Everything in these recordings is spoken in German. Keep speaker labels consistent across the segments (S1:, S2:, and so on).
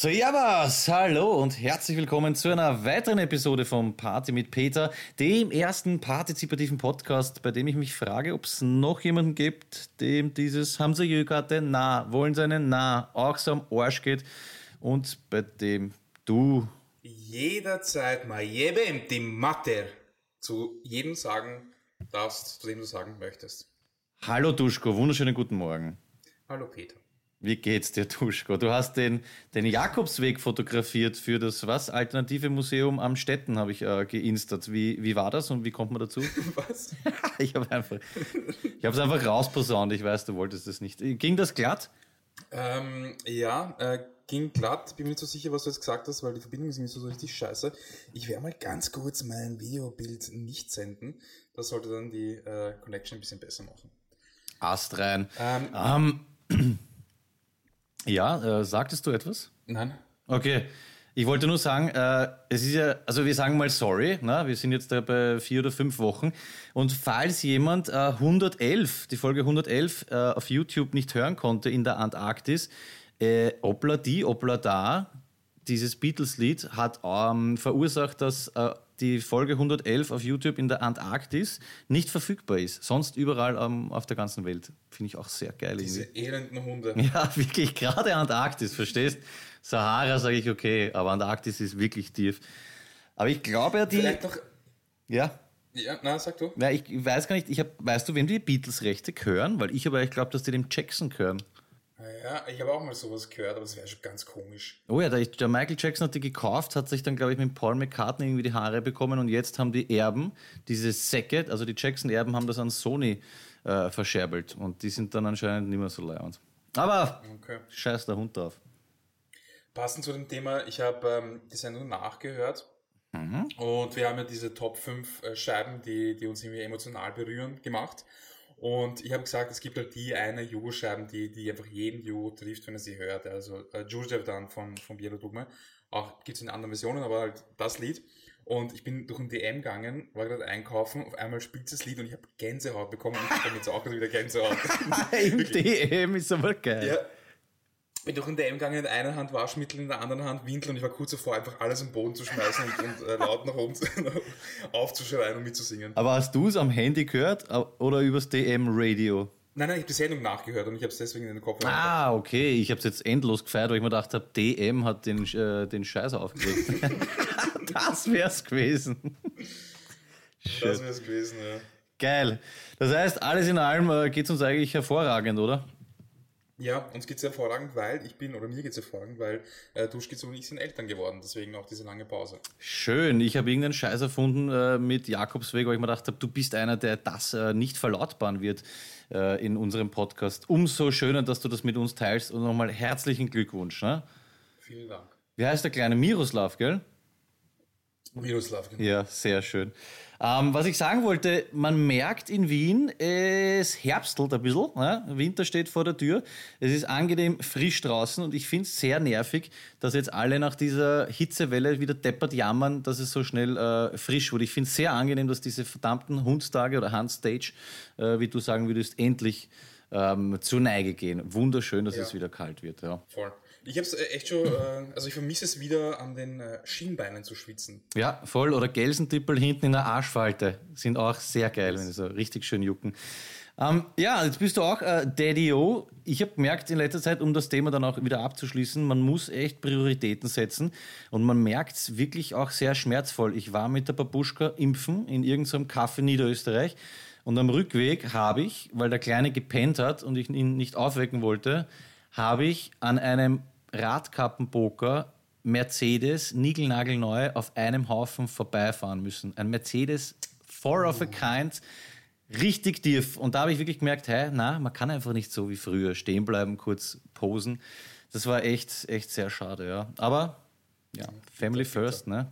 S1: Servus, hallo und herzlich willkommen zu einer weiteren Episode vom Party mit Peter, dem ersten partizipativen Podcast, bei dem ich mich frage, ob es noch jemanden gibt, dem dieses haben Sie Jökarte, na, wollen Sie einen, na, auch so am Arsch geht und bei dem du
S2: jederzeit mal jedem die Mater zu jedem sagen darfst, zu dem du sagen möchtest.
S1: Hallo Duschko, wunderschönen guten Morgen.
S2: Hallo Peter.
S1: Wie geht's dir, Duschko? Du hast den, den Jakobsweg fotografiert für das was? Alternative Museum am Städten habe ich äh, geinstert. Wie, wie war das und wie kommt man dazu?
S2: Was?
S1: ich habe einfach, ich habe es einfach rausposaunt. Ich weiß, du wolltest es nicht. Ging das glatt?
S2: Ähm, ja, äh, ging glatt. Bin mir nicht so sicher, was du jetzt gesagt hast, weil die Verbindung ist nicht so richtig scheiße. Ich werde mal ganz kurz mein Videobild nicht senden. Das sollte dann die äh, Connection ein bisschen besser machen.
S1: Ast rein. Ähm, ähm, ja, äh, sagtest du etwas?
S2: Nein.
S1: Okay. Ich wollte nur sagen, äh, es ist ja, also wir sagen mal sorry, na, wir sind jetzt da bei vier oder fünf Wochen. Und falls jemand äh, 111, die Folge 111 äh, auf YouTube nicht hören konnte in der Antarktis, äh, Obla die, Obla da, dieses Beatles-Lied hat ähm, verursacht, dass äh, die Folge 111 auf YouTube in der Antarktis nicht verfügbar ist. Sonst überall ähm, auf der ganzen Welt. Finde ich auch sehr geil.
S2: Diese irgendwie. elenden Hunde.
S1: Ja, wirklich. Gerade Antarktis, verstehst? Sahara sage ich okay, aber Antarktis ist wirklich tief. Aber ich glaube ja, die.
S2: Vielleicht noch.
S1: Ja.
S2: Ja, na, sag du.
S1: Ja, ich weiß gar nicht, ich hab, weißt du, wem die Beatles-Rechte gehören? Weil ich aber, ich glaube, dass die dem Jackson gehören.
S2: Ja, ich habe auch mal sowas gehört, aber das wäre schon ganz komisch.
S1: Oh ja, der, Michael Jackson hat die gekauft, hat sich dann, glaube ich, mit Paul McCartney irgendwie die Haare bekommen und jetzt haben die Erben, diese Säcke, also die Jackson-Erben haben das an Sony äh, verscherbelt und die sind dann anscheinend nicht mehr so leiernd. Aber okay. scheiß der Hund drauf.
S2: Passend zu dem Thema, ich habe ähm, die Sendung nachgehört mhm. und wir haben ja diese Top 5 äh, Scheiben, die, die uns irgendwie emotional berühren, gemacht. Und ich habe gesagt, es gibt halt die eine Jugo-Scheiben, die, die einfach jeden Jugo trifft, wenn er sie hört. Also äh, dann von, von Bielo Dugme. Auch gibt es in anderen Versionen, aber halt das Lied. Und ich bin durch ein DM gegangen, war gerade einkaufen, auf einmal spielt das Lied und ich habe Gänsehaut bekommen. Und ich habe jetzt auch wieder Gänsehaut.
S1: Im DM ist aber geil.
S2: Ja, bin durch den DM gegangen, in der einen Hand Waschmittel, in der anderen Hand Windel und ich war kurz davor, einfach alles im Boden zu schmeißen und, und äh, laut nach oben aufzuschreien und mitzusingen.
S1: Aber hast du es am Handy gehört oder übers DM-Radio?
S2: Nein, nein, ich habe die Sendung nachgehört und ich habe es deswegen in den Kopf
S1: Ah, okay. Ich habe es jetzt endlos gefeiert, weil ich mir gedacht habe, DM hat den, äh, den Scheiß aufgelegt. das wär's gewesen.
S2: Das wär's gewesen, ja.
S1: Geil. Das heißt, alles in allem äh, geht es uns eigentlich hervorragend, oder?
S2: Ja, uns geht's hervorragend, weil ich bin, oder mir geht's hervorragend, weil äh, Duschkitz und ich sind Eltern geworden, deswegen auch diese lange Pause.
S1: Schön, ich habe irgendeinen Scheiß erfunden äh, mit Jakobsweg, weil ich mir gedacht habe, du bist einer, der das äh, nicht verlautbaren wird äh, in unserem Podcast. Umso schöner, dass du das mit uns teilst und nochmal herzlichen Glückwunsch. Ne?
S2: Vielen Dank.
S1: Wie heißt der kleine Miroslav, gell?
S2: Miroslav, genau.
S1: Ja, sehr schön. Ähm, was ich sagen wollte, man merkt in Wien, es herbstelt ein bisschen. Ne? Winter steht vor der Tür. Es ist angenehm frisch draußen und ich finde es sehr nervig, dass jetzt alle nach dieser Hitzewelle wieder deppert jammern, dass es so schnell äh, frisch wurde. Ich finde es sehr angenehm, dass diese verdammten Hundstage oder Handstage, äh, wie du sagen würdest, endlich ähm, zur Neige gehen. Wunderschön, dass ja. es wieder kalt wird. Ja.
S2: Voll. Ich habe äh, echt schon, äh, also ich vermisse es wieder an den äh, Schienbeinen zu schwitzen.
S1: Ja, voll. Oder Gelsendippel hinten in der Arschfalte sind auch sehr geil, wenn sie so richtig schön jucken. Ähm, ja, jetzt bist du auch äh, Daddy-O. Ich habe gemerkt in letzter Zeit, um das Thema dann auch wieder abzuschließen, man muss echt Prioritäten setzen und man merkt es wirklich auch sehr schmerzvoll. Ich war mit der Babuschka impfen in irgendeinem Kaffee Niederösterreich und am Rückweg habe ich, weil der Kleine gepennt hat und ich ihn nicht aufwecken wollte, habe ich an einem Radkappenpoker Mercedes niegelnagelneu auf einem Haufen vorbeifahren müssen. Ein Mercedes Four of a Kind, richtig tief. Und da habe ich wirklich gemerkt, hey, na, man kann einfach nicht so wie früher stehen bleiben, kurz posen. Das war echt, echt sehr schade, ja. Aber ja, Family First, ne?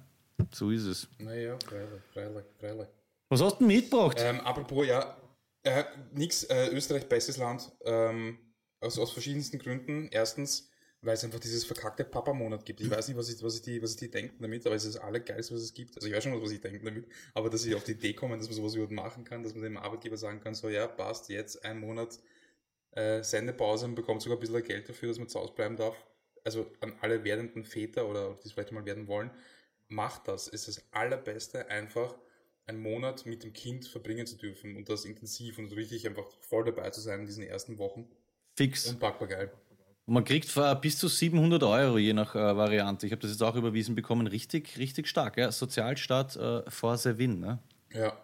S1: So ist es.
S2: Naja, freilich, freilich, freilich.
S1: Was hast du denn mitgebracht?
S2: Ähm, apropos, ja, äh, nix, äh, Österreich bestes Land. Ähm, aus, aus verschiedensten Gründen. Erstens, weil es einfach dieses verkackte Papa-Monat gibt. Ich weiß nicht, was ich, was ich, die, was ich die denken damit, aber es ist das Allergeilste, was es gibt. Also ich weiß schon, was ich denke damit, aber dass ich auf die Idee komme, dass man sowas überhaupt machen kann, dass man dem Arbeitgeber sagen kann, so ja, passt, jetzt ein Monat äh, Sendepause und bekommt sogar ein bisschen Geld dafür, dass man zu Hause bleiben darf. also an alle werdenden Väter oder die es vielleicht mal werden wollen, macht das. Es ist das Allerbeste, einfach einen Monat mit dem Kind verbringen zu dürfen und das intensiv und richtig einfach voll dabei zu sein in diesen ersten Wochen.
S1: Fix.
S2: Unpackbar geil.
S1: Man kriegt bis zu 700 Euro je nach äh, Variante. Ich habe das jetzt auch überwiesen bekommen. Richtig, richtig stark. Ja? Sozialstaat äh, vor Sevin. Ne?
S2: Ja.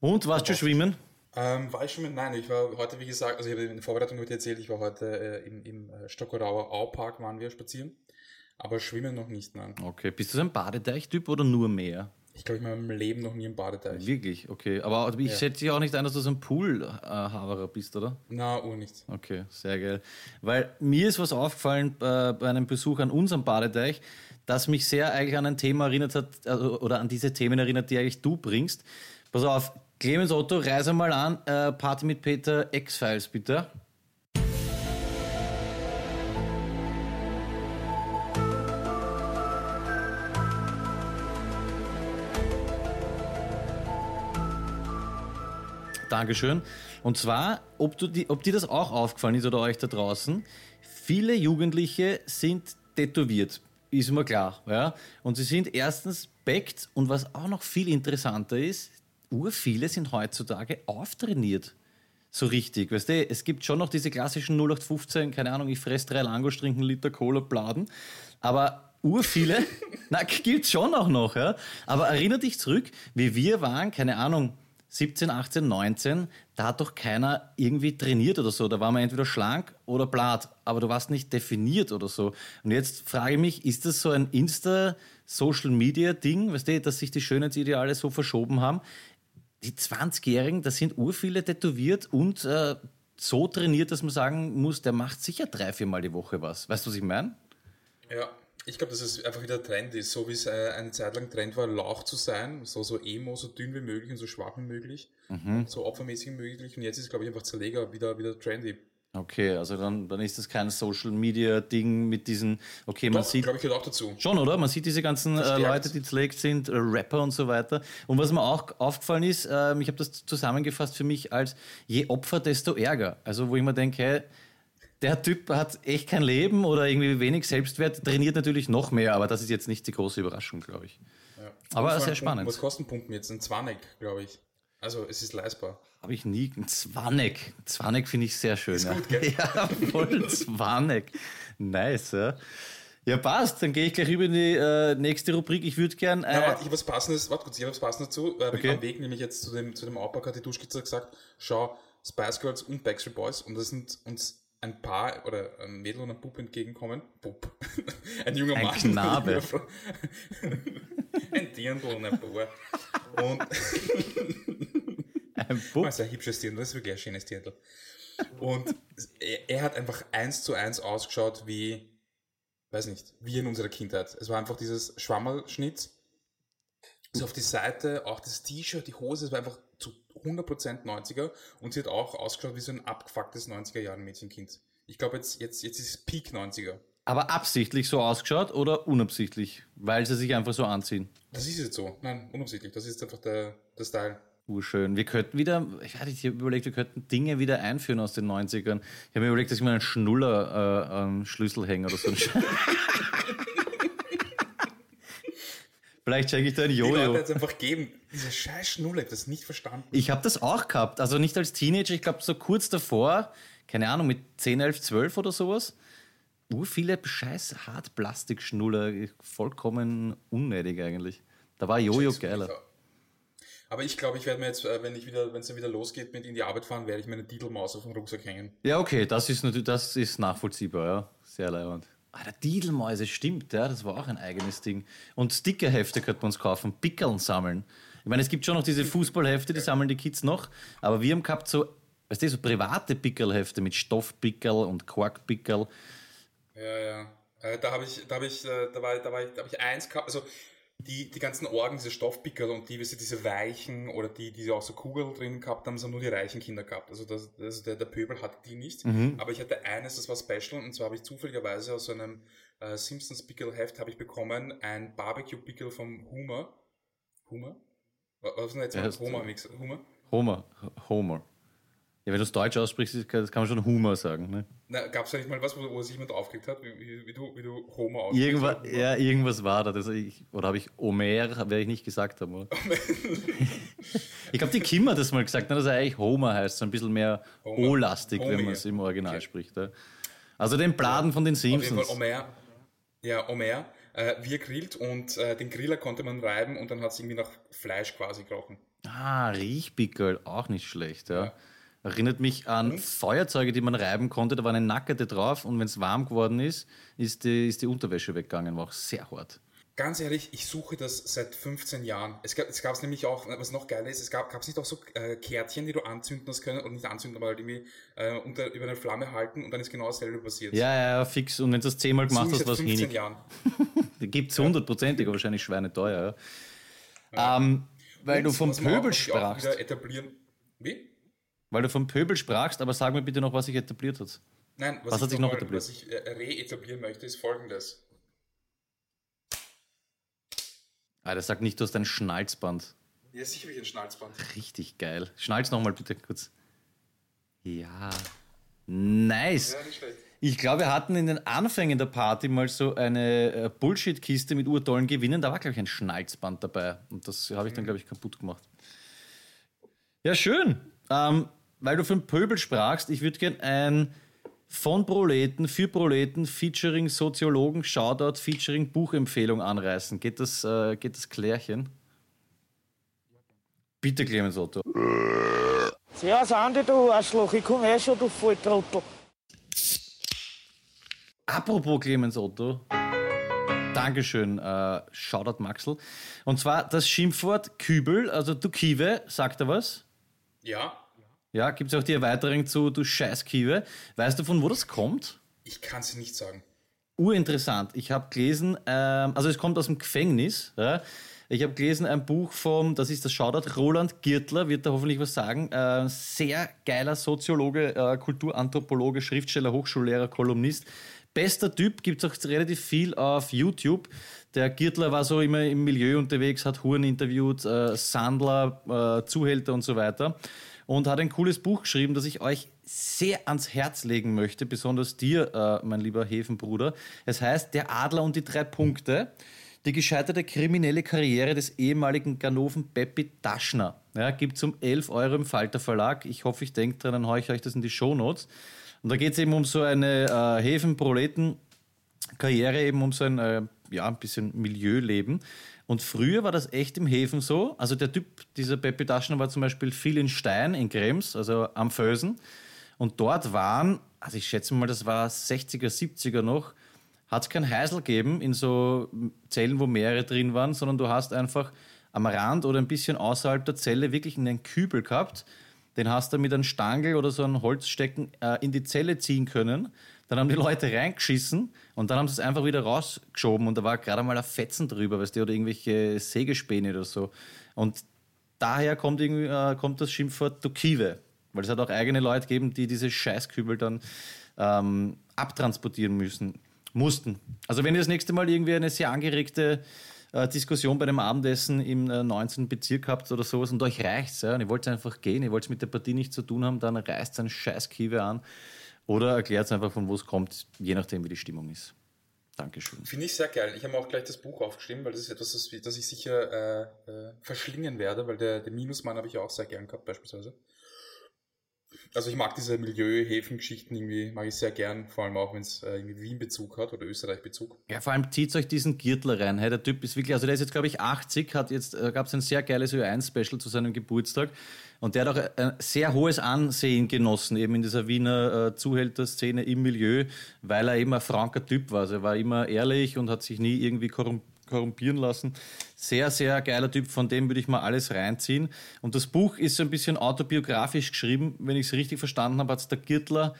S1: Und warst du schwimmen?
S2: Ähm, war ich schwimmen? Nein, ich war heute, wie gesagt, also ich habe in der Vorbereitung heute erzählt, ich war heute äh, im, im äh, Stockerauer Aupark, waren wir spazieren. Aber schwimmen noch nicht, nein.
S1: Okay. Bist du so ein Badeteich-Typ oder nur mehr?
S2: Ich glaube, ich in meinem Leben noch nie im Badeteich.
S1: Wirklich? Okay. Aber ich ja. schätze ja auch nicht ein, dass du so ein Pool-Haverer bist, oder?
S2: Na, oh nicht.
S1: Okay, sehr geil. Weil mir ist was aufgefallen äh, bei einem Besuch an unserem Badeteich, das mich sehr eigentlich an ein Thema erinnert hat, also, oder an diese Themen erinnert, die eigentlich du bringst. Pass auf, Clemens Otto, reise mal an, äh, Party mit Peter, X-Files bitte. Dankeschön. Und zwar, ob, du die, ob dir das auch aufgefallen ist oder euch da draußen, viele Jugendliche sind tätowiert, ist mir klar. Ja? Und sie sind erstens backt und was auch noch viel interessanter ist, urviele sind heutzutage auftrainiert. So richtig, weißt du, es gibt schon noch diese klassischen 0815, keine Ahnung, ich fresse drei Langos, trinke einen Liter Cola, Bladen, aber urviele, na, gibt's schon auch noch, ja. Aber erinnere dich zurück, wie wir waren, keine Ahnung, 17, 18, 19, da hat doch keiner irgendwie trainiert oder so. Da war man entweder schlank oder blatt, aber du warst nicht definiert oder so. Und jetzt frage ich mich, ist das so ein Insta-Social-Media-Ding, weißt du, dass sich die Schönheitsideale so verschoben haben? Die 20-Jährigen, da sind urviele tätowiert und äh, so trainiert, dass man sagen muss, der macht sicher drei, viermal die Woche was. Weißt du, was ich meine?
S2: Ja, ich glaube, dass es einfach wieder Trend ist, so wie es äh, eine Zeit lang Trend war, Lauch zu sein, so, so emo, so dünn wie möglich und so schwach wie möglich, mhm. so opfermäßig wie möglich. Und jetzt ist, glaube ich, einfach Zerleger wieder, wieder trendy.
S1: Okay, also dann, dann ist das kein Social Media Ding mit diesen, okay, man Doch, sieht.
S2: glaube ich, gehört auch dazu.
S1: Schon, oder? Man sieht diese ganzen äh, Leute, die zerlegt sind, äh, Rapper und so weiter. Und was mir auch aufgefallen ist, äh, ich habe das zusammengefasst für mich als je Opfer, desto Ärger. Also, wo ich mir denke, hey, der Typ hat echt kein Leben oder irgendwie wenig Selbstwert, trainiert natürlich noch mehr, aber das ist jetzt nicht die große Überraschung, glaube ich. Ja. Aber sehr spannend.
S2: Was kosten Pumpen jetzt? Ein Zwanek, glaube ich. Also es ist leistbar.
S1: Habe ich nie. Ein Zwanek. Zwanek finde ich sehr schön. Ist ja. gut, gell? ja, voll Zwanek. Nice, ja. Ja, passt. Dann gehe ich gleich über in die äh, nächste Rubrik. Ich würde gern.
S2: Äh, ja, warte, ich was Passendes, warte kurz, ich habe was Passendes dazu. Äh, okay. Am Weg nämlich jetzt zu dem, zu dem Outback hat die Duschkizze gesagt, schau, Spice Girls und Backstreet Boys und das sind uns ein Paar oder ein Mädel und ein Bub entgegenkommen. Bub. ein junger
S1: ein
S2: Mann.
S1: Knabe.
S2: ein Dirndl und ein Bauer. Und
S1: ein Bub.
S2: Also ein hübsches Dirndl, das ist wirklich ein schönes Dirndl. Und er, er, hat einfach eins zu eins ausgeschaut wie, weiß nicht, wie in unserer Kindheit. Es war einfach dieses Schwammerschnitt. So auf die Seite, auch das T-Shirt, die Hose, es war einfach 100% 90er und sie hat auch ausgeschaut wie so ein abgefucktes 90er Jahren Mädchenkind. Ich glaube, jetzt, jetzt, jetzt ist es Peak 90er.
S1: Aber absichtlich so ausgeschaut oder unabsichtlich? Weil sie sich einfach so anziehen?
S2: Das ist jetzt so. Nein, unabsichtlich. Das ist einfach der, der Style.
S1: Urschön. Wir könnten wieder, ich hatte hier überlegt, wir könnten Dinge wieder einführen aus den 90ern. Ich habe mir überlegt, dass ich mir einen Schnuller äh, am Schlüssel hänge oder so. Vielleicht schenke ich dir ein Jojo. Die
S2: Leute jetzt einfach geben. Diese scheiß Schnulle, ich das nicht verstanden.
S1: Ich habe das auch gehabt. Also nicht als Teenager, ich glaube so kurz davor, keine Ahnung, mit 10, 11, 12 oder sowas. Ur viele scheiß Hartplastikschnuller, vollkommen unnötig eigentlich. Da war Jojo geiler.
S2: Aber ich glaube, ich werde mir jetzt, äh, wenn ich wieder, wenn es wieder losgeht mit in die Arbeit fahren, werde ich meine Didelmaus auf dem Rucksack hängen.
S1: Ja, okay, das ist natürlich, das ist nachvollziehbar, ja. Sehr leibend. Ah, der Didelmäuse, stimmt, ja, das war auch ein eigenes Ding. Und Stickerhefte könnte man uns kaufen, Pickeln sammeln. Ich meine, es gibt schon noch diese Fußballhefte, die sammeln die Kids noch, aber wir haben gehabt so, weißt du, so private Pickelhefte mit Stoffpickel und Quarkpickel.
S2: Ja, ja. Äh, da habe ich, da habe ich, äh, da war, da war, da habe ich eins gehabt, also die, die ganzen Orgen, diese Stoffpickel und die, diese weichen oder die, die auch so Kugeln drin gehabt haben, sind nur die reichen Kinder gehabt. Also das, das, der, der Pöbel hatte die nicht. Mhm. Aber ich hatte eines, das war special und zwar habe ich zufälligerweise aus so einem äh, Simpsons Pickle Heft habe ich bekommen ein Barbecue Pickle vom Homer. Homer? Was ist denn jetzt? Ja, Homer Mix? Homer?
S1: Homer. Homer. Ja, wenn du es Deutsch aussprichst, kann, kann man schon Humor sagen. Ne?
S2: Gab es da nicht mal was, wo, wo sich jemand aufgeregt hat, wie, wie, wie, du, wie du Homer
S1: aussprichst? Irgendwas, ja, irgendwas war da. Das ich, oder habe ich Omer, werde ich nicht gesagt haben, oder? ich glaube, die Kim hat das mal gesagt, ne, dass er eigentlich Homer heißt, so ein bisschen mehr O-lastig, wenn man es im Original okay. spricht. Ja. Also den Bladen ja, von den Simpsons.
S2: Auf jeden Fall Omer, ja, Omer, äh, wir grillt und äh, den Griller konnte man reiben und dann hat es irgendwie nach Fleisch quasi gerochen.
S1: Ah, Riechpickel, auch nicht schlecht, ja. ja. Erinnert mich an und? Feuerzeuge, die man reiben konnte. Da war eine Nackerte drauf und wenn es warm geworden ist, ist die, ist die Unterwäsche weggegangen. War auch sehr hart.
S2: Ganz ehrlich, ich suche das seit 15 Jahren. Es gab es gab's nämlich auch, was noch geiler ist, es gab es nicht auch so äh, Kärtchen, die du anzünden hast können, oder nicht anzünden, aber halt irgendwie äh, unter, über eine Flamme halten und dann ist genau dasselbe passiert.
S1: Ja, ja, fix. Und wenn du das zehnmal gemacht hast, was
S2: hinig. 15 Jahren.
S1: gibt es hundertprozentig, aber wahrscheinlich schweineteuer. Ja. Ja. Ähm, weil und, du vom Pöbel sprachst.
S2: Wie?
S1: Weil du vom Pöbel sprachst, aber sag mir bitte noch, was sich etabliert hat.
S2: Nein, was, was hat sich noch mal, etabliert? Was ich äh, re-etablieren möchte, ist folgendes.
S1: Ah, das sagt nicht, du hast ein Schnalzband.
S2: Ja, sicher habe ich ein Schnalzband.
S1: Richtig geil. Schnalz nochmal bitte kurz. Ja. Nice. Ja, nicht schlecht. Ich glaube, wir hatten in den Anfängen der Party mal so eine äh, Bullshit-Kiste mit urtollen Gewinnen. Da war, glaube ich, ein Schnalzband dabei. Und das habe ich dann, glaube ich, kaputt gemacht. Ja, schön. Ähm, weil du von Pöbel sprachst, ich würde gerne ein von Proleten für Proleten featuring Soziologen Shoutout featuring Buchempfehlung anreißen. Geht das, äh, geht das Klärchen? Bitte, Clemens Otto.
S3: Servus, Andi, du Arschloch. Ich komme eh schon, du Volltrottel.
S1: Apropos Clemens Otto. Dankeschön, äh, Shoutout Maxel. Und zwar das Schimpfwort Kübel, also du Kiwe, sagt er was?
S2: Ja.
S1: Ja, gibt es auch die Erweiterung zu Du Scheißkiwe. Weißt du, von wo das kommt?
S2: Ich kann es nicht sagen.
S1: Urinteressant. Ich habe gelesen, ähm, also es kommt aus dem Gefängnis. Ja? Ich habe gelesen ein Buch vom, das ist das Shoutout, Roland Girtler, wird da hoffentlich was sagen. Äh, sehr geiler Soziologe, äh, Kulturanthropologe, Schriftsteller, Hochschullehrer, Kolumnist. Bester Typ, gibt es auch relativ viel auf YouTube. Der Girtler war so immer im Milieu unterwegs, hat Huren interviewt, äh, Sandler, äh, Zuhälter und so weiter und hat ein cooles Buch geschrieben, das ich euch sehr ans Herz legen möchte, besonders dir, äh, mein lieber Hefenbruder. Es heißt Der Adler und die drei Punkte. Die gescheiterte kriminelle Karriere des ehemaligen Ganoven Peppi Daschner. Ja, gibt es um 11 Euro im Falter Verlag. Ich hoffe, ich denke dran, dann haue ich euch das in die Shownotes. Und da geht es eben um so eine äh, Häfen-Proleten-Karriere, eben um so ein, äh, ja, ein bisschen Milieuleben. Und früher war das echt im Häfen so. Also der Typ, dieser Peppi Daschner war zum Beispiel viel in Stein, in Krems, also am Fösen. Und dort waren, also ich schätze mal, das war 60er, 70er noch, hat es kein Heisel gegeben in so Zellen, wo mehrere drin waren, sondern du hast einfach am Rand oder ein bisschen außerhalb der Zelle wirklich einen Kübel gehabt. Den hast du mit einem Stangel oder so einem Holzstecken äh, in die Zelle ziehen können. Dann haben die Leute reingeschissen und dann haben sie es einfach wieder rausgeschoben und da war gerade mal ein Fetzen drüber, weißt du, oder irgendwelche Sägespäne oder so. Und daher kommt, irgendwie, äh, kommt das Schimpfwort Dukive, weil es hat auch eigene Leute gegeben, die diese Scheißkübel dann ähm, abtransportieren müssen, mussten. Also wenn ihr das nächste Mal irgendwie eine sehr angeregte äh, Diskussion bei dem Abendessen im äh, 19. Bezirk habt oder sowas und euch reicht's, ja, und ihr wollt einfach gehen, ihr wollt es mit der Partie nichts zu tun haben, dann reißt ein Scheißkive an oder erklärt es einfach, von wo es kommt, je nachdem, wie die Stimmung ist. Dankeschön.
S2: Finde ich sehr geil. Ich habe auch gleich das Buch aufgeschrieben, weil das ist etwas, das, das ich sicher äh, äh, verschlingen werde, weil der, der Minusmann habe ich auch sehr gern gehabt, beispielsweise. Also ich mag diese Milieu-Häfen-Geschichten irgendwie, mag ich sehr gern, vor allem auch, wenn es äh, irgendwie Wien-Bezug hat oder Österreich-Bezug.
S1: Ja, vor allem zieht euch diesen Gürtel rein. Hey, der Typ ist wirklich, also der ist jetzt, glaube ich, 80, hat jetzt, äh, gab es ein sehr geiles Ö1-Special zu seinem Geburtstag. Und der hat auch ein sehr hohes Ansehen genossen, eben in dieser Wiener äh, Zuhälterszene im Milieu, weil er eben ein franker Typ war. Also er war immer ehrlich und hat sich nie irgendwie korrumpiert korrumpieren lassen. Sehr, sehr geiler Typ, von dem würde ich mal alles reinziehen. Und das Buch ist so ein bisschen autobiografisch geschrieben. Wenn ich es richtig verstanden habe, hat es der Girtler,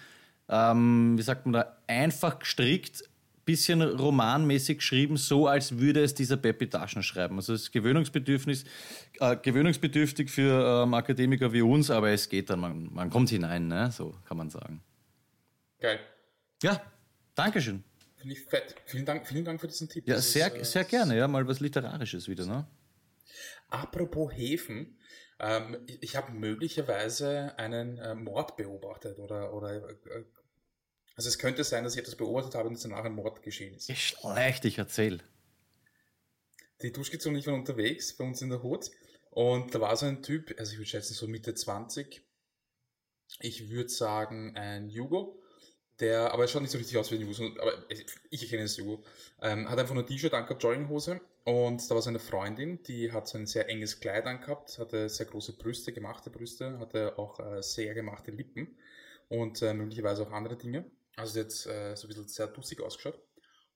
S1: ähm, wie sagt man da, einfach gestrickt, bisschen romanmäßig geschrieben, so als würde es dieser Peppi Taschen schreiben. Also es ist Gewöhnungsbedürfnis, äh, gewöhnungsbedürftig für ähm, Akademiker wie uns, aber es geht dann, man, man kommt hinein, ne? so kann man sagen.
S2: Geil.
S1: Ja, Dankeschön.
S2: Finde ich fett. Vielen Dank, vielen Dank für diesen Tipp.
S1: Ja, sehr, ist, äh, sehr gerne, ja, mal was Literarisches wieder, ne?
S2: Apropos Häfen, Ähm, ich ich habe möglicherweise einen äh, Mord beobachtet oder, oder äh, also es könnte sein, dass ich etwas beobachtet habe und es danach ein Mord geschehen ist.
S1: Ich schlecht, ich erzähl.
S2: Die Duschkids und ich waren unterwegs bei uns in der Hut und da war so ein Typ, also ich würde schätzen so Mitte 20, ich würde sagen ein Jugo, der, aber er schaut nicht so richtig aus wie ein Jugo, aber ich erkenne es Jugo, ähm, hat einfach nur T-Shirt angehabt, Jogginghose und da war seine Freundin, die hat so ein sehr enges Kleid angehabt, hatte sehr große Brüste, gemachte Brüste, hatte auch äh, sehr gemachte Lippen und äh, möglicherweise auch andere Dinge. Also sie hat äh, so ein bisschen sehr dussig ausgeschaut.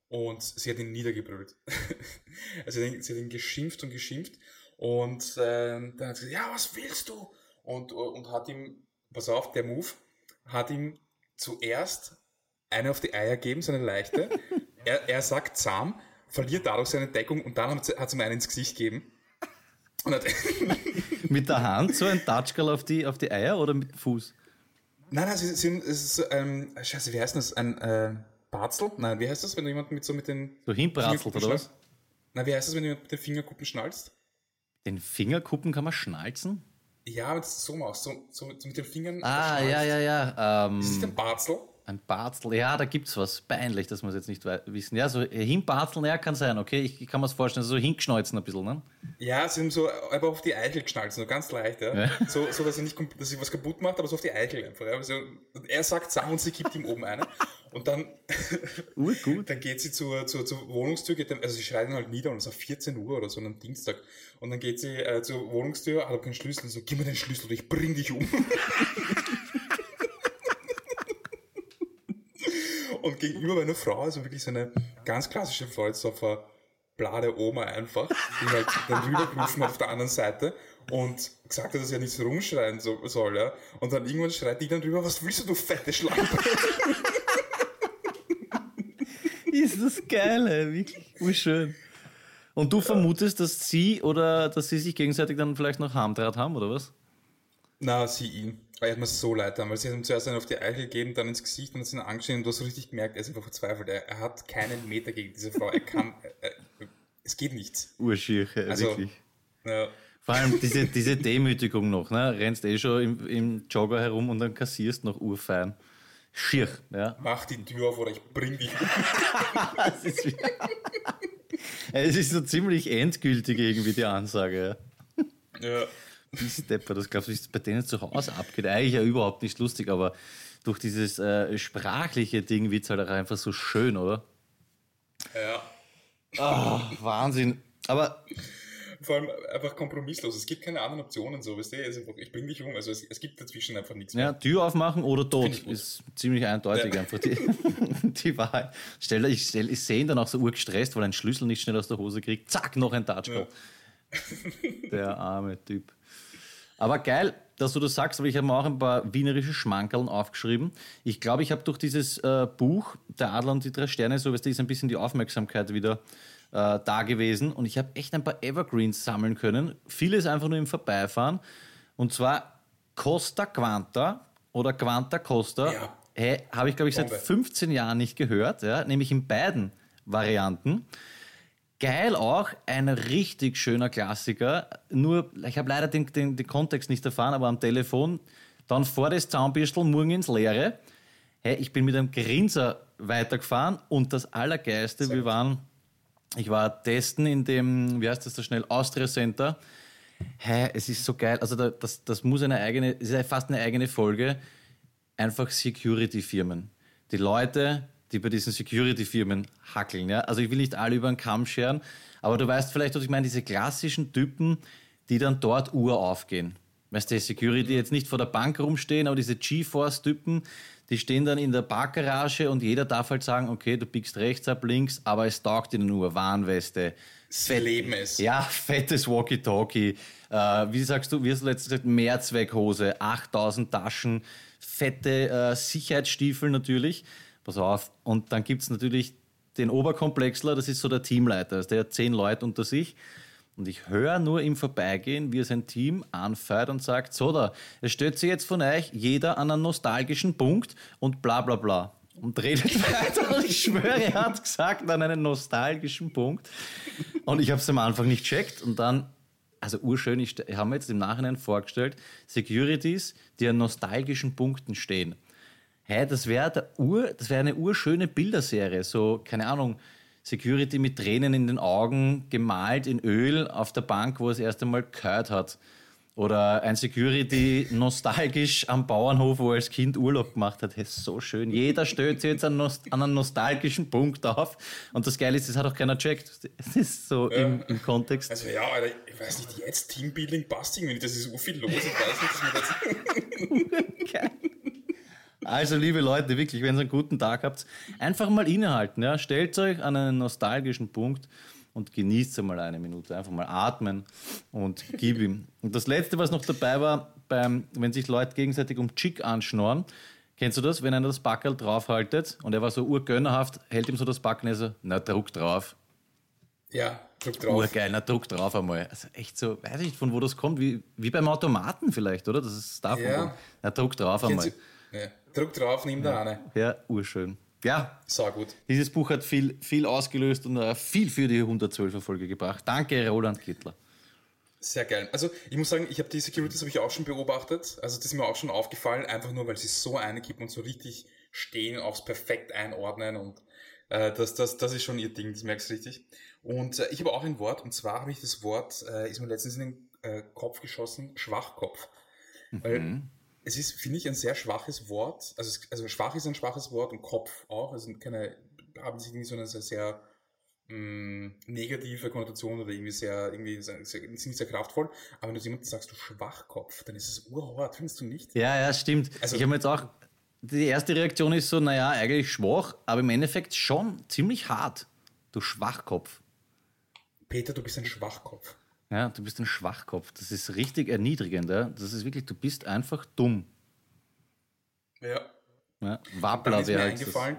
S2: Und sie hat ihn niedergebrüllt. also sie hat ihn geschimpft und geschimpft. Und äh, dann hat sie gesagt, ja, was willst du? Und, und hat ihm, pass auf, der Move, hat ihm zuerst eine auf die Eier gegeben, so eine leichte. er, er sagt zahm, verliert dadurch seine Deckung und dann hat sie mir einen ins Gesicht gegeben.
S1: mit der Hand so ein Touchgirl auf die, auf die Eier oder mit dem Fuß?
S2: Nein, nein, sie sind, es ist, ähm, scheiße, wie heißt das? Ein, äh, Barzel? Nein, wie heißt das, wenn du jemanden mit so mit den.
S1: So hinbratzelt oder was?
S2: Nein, wie heißt das, wenn du jemanden mit den Fingerkuppen schnallst?
S1: Den Fingerkuppen kann man schnalzen?
S2: Ja, es so machst, so, so, mit den Fingern.
S1: Ah, ja, ja, ja.
S2: Ähm, ist das ein Barzel?
S1: Ein Barzel, ja, da gibt's was. Peinlich, dass wir es jetzt nicht wissen. Ja, so hinbarzeln, ja, kann sein, okay? Ich, ich kann mir das vorstellen, so hingeschneuzen ein bisschen, ne?
S2: Ja, sie haben so einfach auf die Eichel geschnallt, so ganz leicht, ja. ja. So, so, dass er nicht, dass sie was kaputt macht, aber so auf die Eichel einfach. Ja? Also, er sagt Sam und sie gibt ihm oben eine. Und dann,
S1: uh, gut.
S2: dann geht sie zur, zur, zur Wohnungstür, geht dann, also sie schreit ihn halt nieder und es ist auf 14 Uhr oder so einem Dienstag. Und dann geht sie äh, zur Wohnungstür, hat aber keinen Schlüssel und so, gib mir den Schlüssel oder ich bring dich um. Und gegenüber meiner Frau, also wirklich so eine ganz klassische Volksdorfer blade Oma einfach, die halt dann rübergerufen auf der anderen Seite und gesagt hat, dass er nicht so rumschreien soll, ja. Und dann irgendwann schreit die dann rüber, was willst du, du fette Schlampe?
S1: Ist das geil, ey. wirklich, wie schön. Und du vermutest, dass sie oder dass sie sich gegenseitig dann vielleicht noch Harmdraht haben, oder was?
S2: Na, sie ihn. Er hat mir so leid weil sie hat ihm zuerst einen auf die Eichel gegeben, dann ins Gesicht und hat ihn angeschaut und du hast richtig gemerkt, er ist einfach verzweifelt. Er, er hat keinen Meter gegen diese Frau. Er kann, er, es geht nichts.
S1: Urschier, also, wirklich. Ja. Vor allem diese, diese Demütigung noch, ne? Rennst eh schon im, im Jogger herum und dann kassierst noch urfein. Schier, ja.
S2: Mach die Tür auf oder ich bring dich um.
S1: es ist so ziemlich endgültig irgendwie die Ansage,
S2: ja. Ja.
S1: Stepper, das glaubst du, es bei denen zu Hause abgeht? Eigentlich ja überhaupt nicht lustig, aber durch dieses äh, sprachliche Ding wird es halt auch einfach so schön, oder?
S2: Ja.
S1: Oh, Wahnsinn. Aber.
S2: Vor allem einfach kompromisslos. Es gibt keine anderen Optionen, so, weißt du? Also, ich bring dich um. Also, es, es, gibt dazwischen einfach nichts
S1: mehr. Ja, Tür aufmachen oder tot ist ziemlich eindeutig ja. einfach die, die Wahrheit. Stell, ich, stell, ich sehe ihn dann auch so urgestresst, weil er einen Schlüssel nicht schnell aus der Hose kriegt. Zack, noch ein Touchball. Ja. Der arme Typ. Aber geil, dass du das sagst, weil ich habe mir auch ein paar wienerische Schmankerln aufgeschrieben. Ich glaube, ich habe durch dieses äh, Buch Der Adler und die drei Sterne, so ist ein bisschen die Aufmerksamkeit wieder äh, da gewesen. Und ich habe echt ein paar Evergreens sammeln können. Vieles einfach nur im Vorbeifahren. Und zwar Costa Quanta oder Quanta Costa. Ja. Hey, habe ich, glaube ich, seit 15 Jahren nicht gehört. Ja? Nämlich in beiden Varianten. Geil auch, ein richtig schöner Klassiker. Nur, ich habe leider den, den, den, Kontext nicht erfahren, aber am Telefon, dann vor das Zaunbürstel, morgen ins Leere. Hey, ich bin mit einem Grinser weitergefahren und das Allergeiste, wir waren, ich war testen in dem, wie heißt das da schnell, Austria Center. Hey, es ist so geil. Also das, das muss eine eigene, es ist fast eine eigene Folge. Einfach Security-Firmen. Die Leute, die bei diesen Security-Firmen hackeln. Ja? Also ich will nicht alle über den Kamm scheren, aber du weißt vielleicht, was ich meine, diese klassischen Typen, die dann dort Uhr aufgehen. Weißt du, die Security jetzt nicht vor der Bank rumstehen, aber diese GeForce-Typen, die stehen dann in der Parkgarage und jeder darf halt sagen, okay, du biegst rechts ab, links, aber es taugt ihnen nur, Warnweste.
S2: Sie Fett, leben es.
S1: Ja, fettes Walkie-Talkie. Äh, wie sagst du, wie hast du letztens gesagt, Mehrzweckhose, 8000 Taschen, fette äh, Sicherheitsstiefel natürlich pass auf. Und dann gibt es natürlich den Oberkomplexler, das ist so der Teamleiter, also der hat zehn Leute unter sich. Und ich höre nur im Vorbeigehen, wie er sein Team anfeuert und sagt, so da, es stellt sich jetzt von euch jeder an einen nostalgischen Punkt und bla bla bla. Und redet weiter und ich schwöre, er hat gesagt an einen nostalgischen Punkt. Und ich habe es am Anfang nicht checkt und dann also urschön, ich habe mir jetzt im Nachhinein vorgestellt, Securities, die an nostalgischen Punkten stehen. Hey, das wäre wäre eine urschöne Bilderserie, so, keine Ahnung, Security mit Tränen in den Augen, gemalt in Öl auf der Bank, wo er das erste Mal gehört hat. Oder ein Security nostalgisch am Bauernhof, wo er als Kind Urlaub gemacht hat. Das ist so schön. Jeder stößt sich jetzt an, einen nostalgischen Punkt auf. Und das Geile ist, das hat auch keiner checkt. Es ist so ja. im, im, Kontext.
S2: Also ja, Alter, ich weiß nicht, jetzt Teambuilding passt irgendwie nicht. Das ist so viel los. Ich weiß
S1: nicht, dass das Also, liebe Leute, wirklich, wenn ihr einen guten Tag habt, einfach mal innehalten. Ja? Stellt euch an einen nostalgischen Punkt und genießt einmal eine Minute. Einfach mal atmen und gib ihm. Und das Letzte, was noch dabei war, beim, wenn sich Leute gegenseitig um Chick anschnorren, kennst du das, wenn einer das Backel draufhaltet und er war so urgönnerhaft, hält ihm so das Backel und er so, na, druck drauf.
S2: Ja, druck drauf.
S1: Urgeil, na, druck drauf einmal. Also echt so, weiß ich nicht, von wo das kommt, wie, wie beim Automaten vielleicht, oder? Das ist davon. Ja. Na, druck drauf einmal.
S2: Ja. Druck drauf, nimm da eine.
S1: Ja, urschön. Ja,
S2: so gut.
S1: Dieses Buch hat viel, viel ausgelöst und uh, viel für die 112er Folge gebracht. Danke, Roland Kittler.
S2: Sehr geil. Also ich muss sagen, ich habe die Securities habe ich auch schon beobachtet. Also das ist mir auch schon aufgefallen, einfach nur, weil sie so einkippen und so richtig stehen, aufs perfekt einordnen und äh, das, das, das ist schon ihr Ding, das merkst du richtig. Und äh, ich habe auch ein Wort, und zwar habe ich das Wort, äh, ist mir letztens in den äh, Kopf geschossen, Schwachkopf. Mhm. Weil es ist, finde ich, ein sehr schwaches Wort. Also, es, also schwach ist ein schwaches Wort und Kopf auch. Also keine, haben sich irgendwie so eine sehr, sehr mh, mm, negative Konnotation oder irgendwie sehr, irgendwie sehr, sehr, sind nicht sehr kraftvoll. Aber wenn du jemandem sagst, du Schwachkopf, dann ist es urhart, findest du nicht?
S1: Ja, ja, stimmt. Also, ich habe jetzt auch, die erste Reaktion ist so, naja, eigentlich schwach, aber im Endeffekt schon ziemlich hart. Du Schwachkopf.
S2: Peter, du bist ein Schwachkopf.
S1: Ja, du bist ein Schwachkopf. Das ist richtig erniedrigend. Ja? Das ist wirklich, du bist einfach dumm.
S2: Ja.
S1: ja Wappler wäre
S2: halt eingefallen.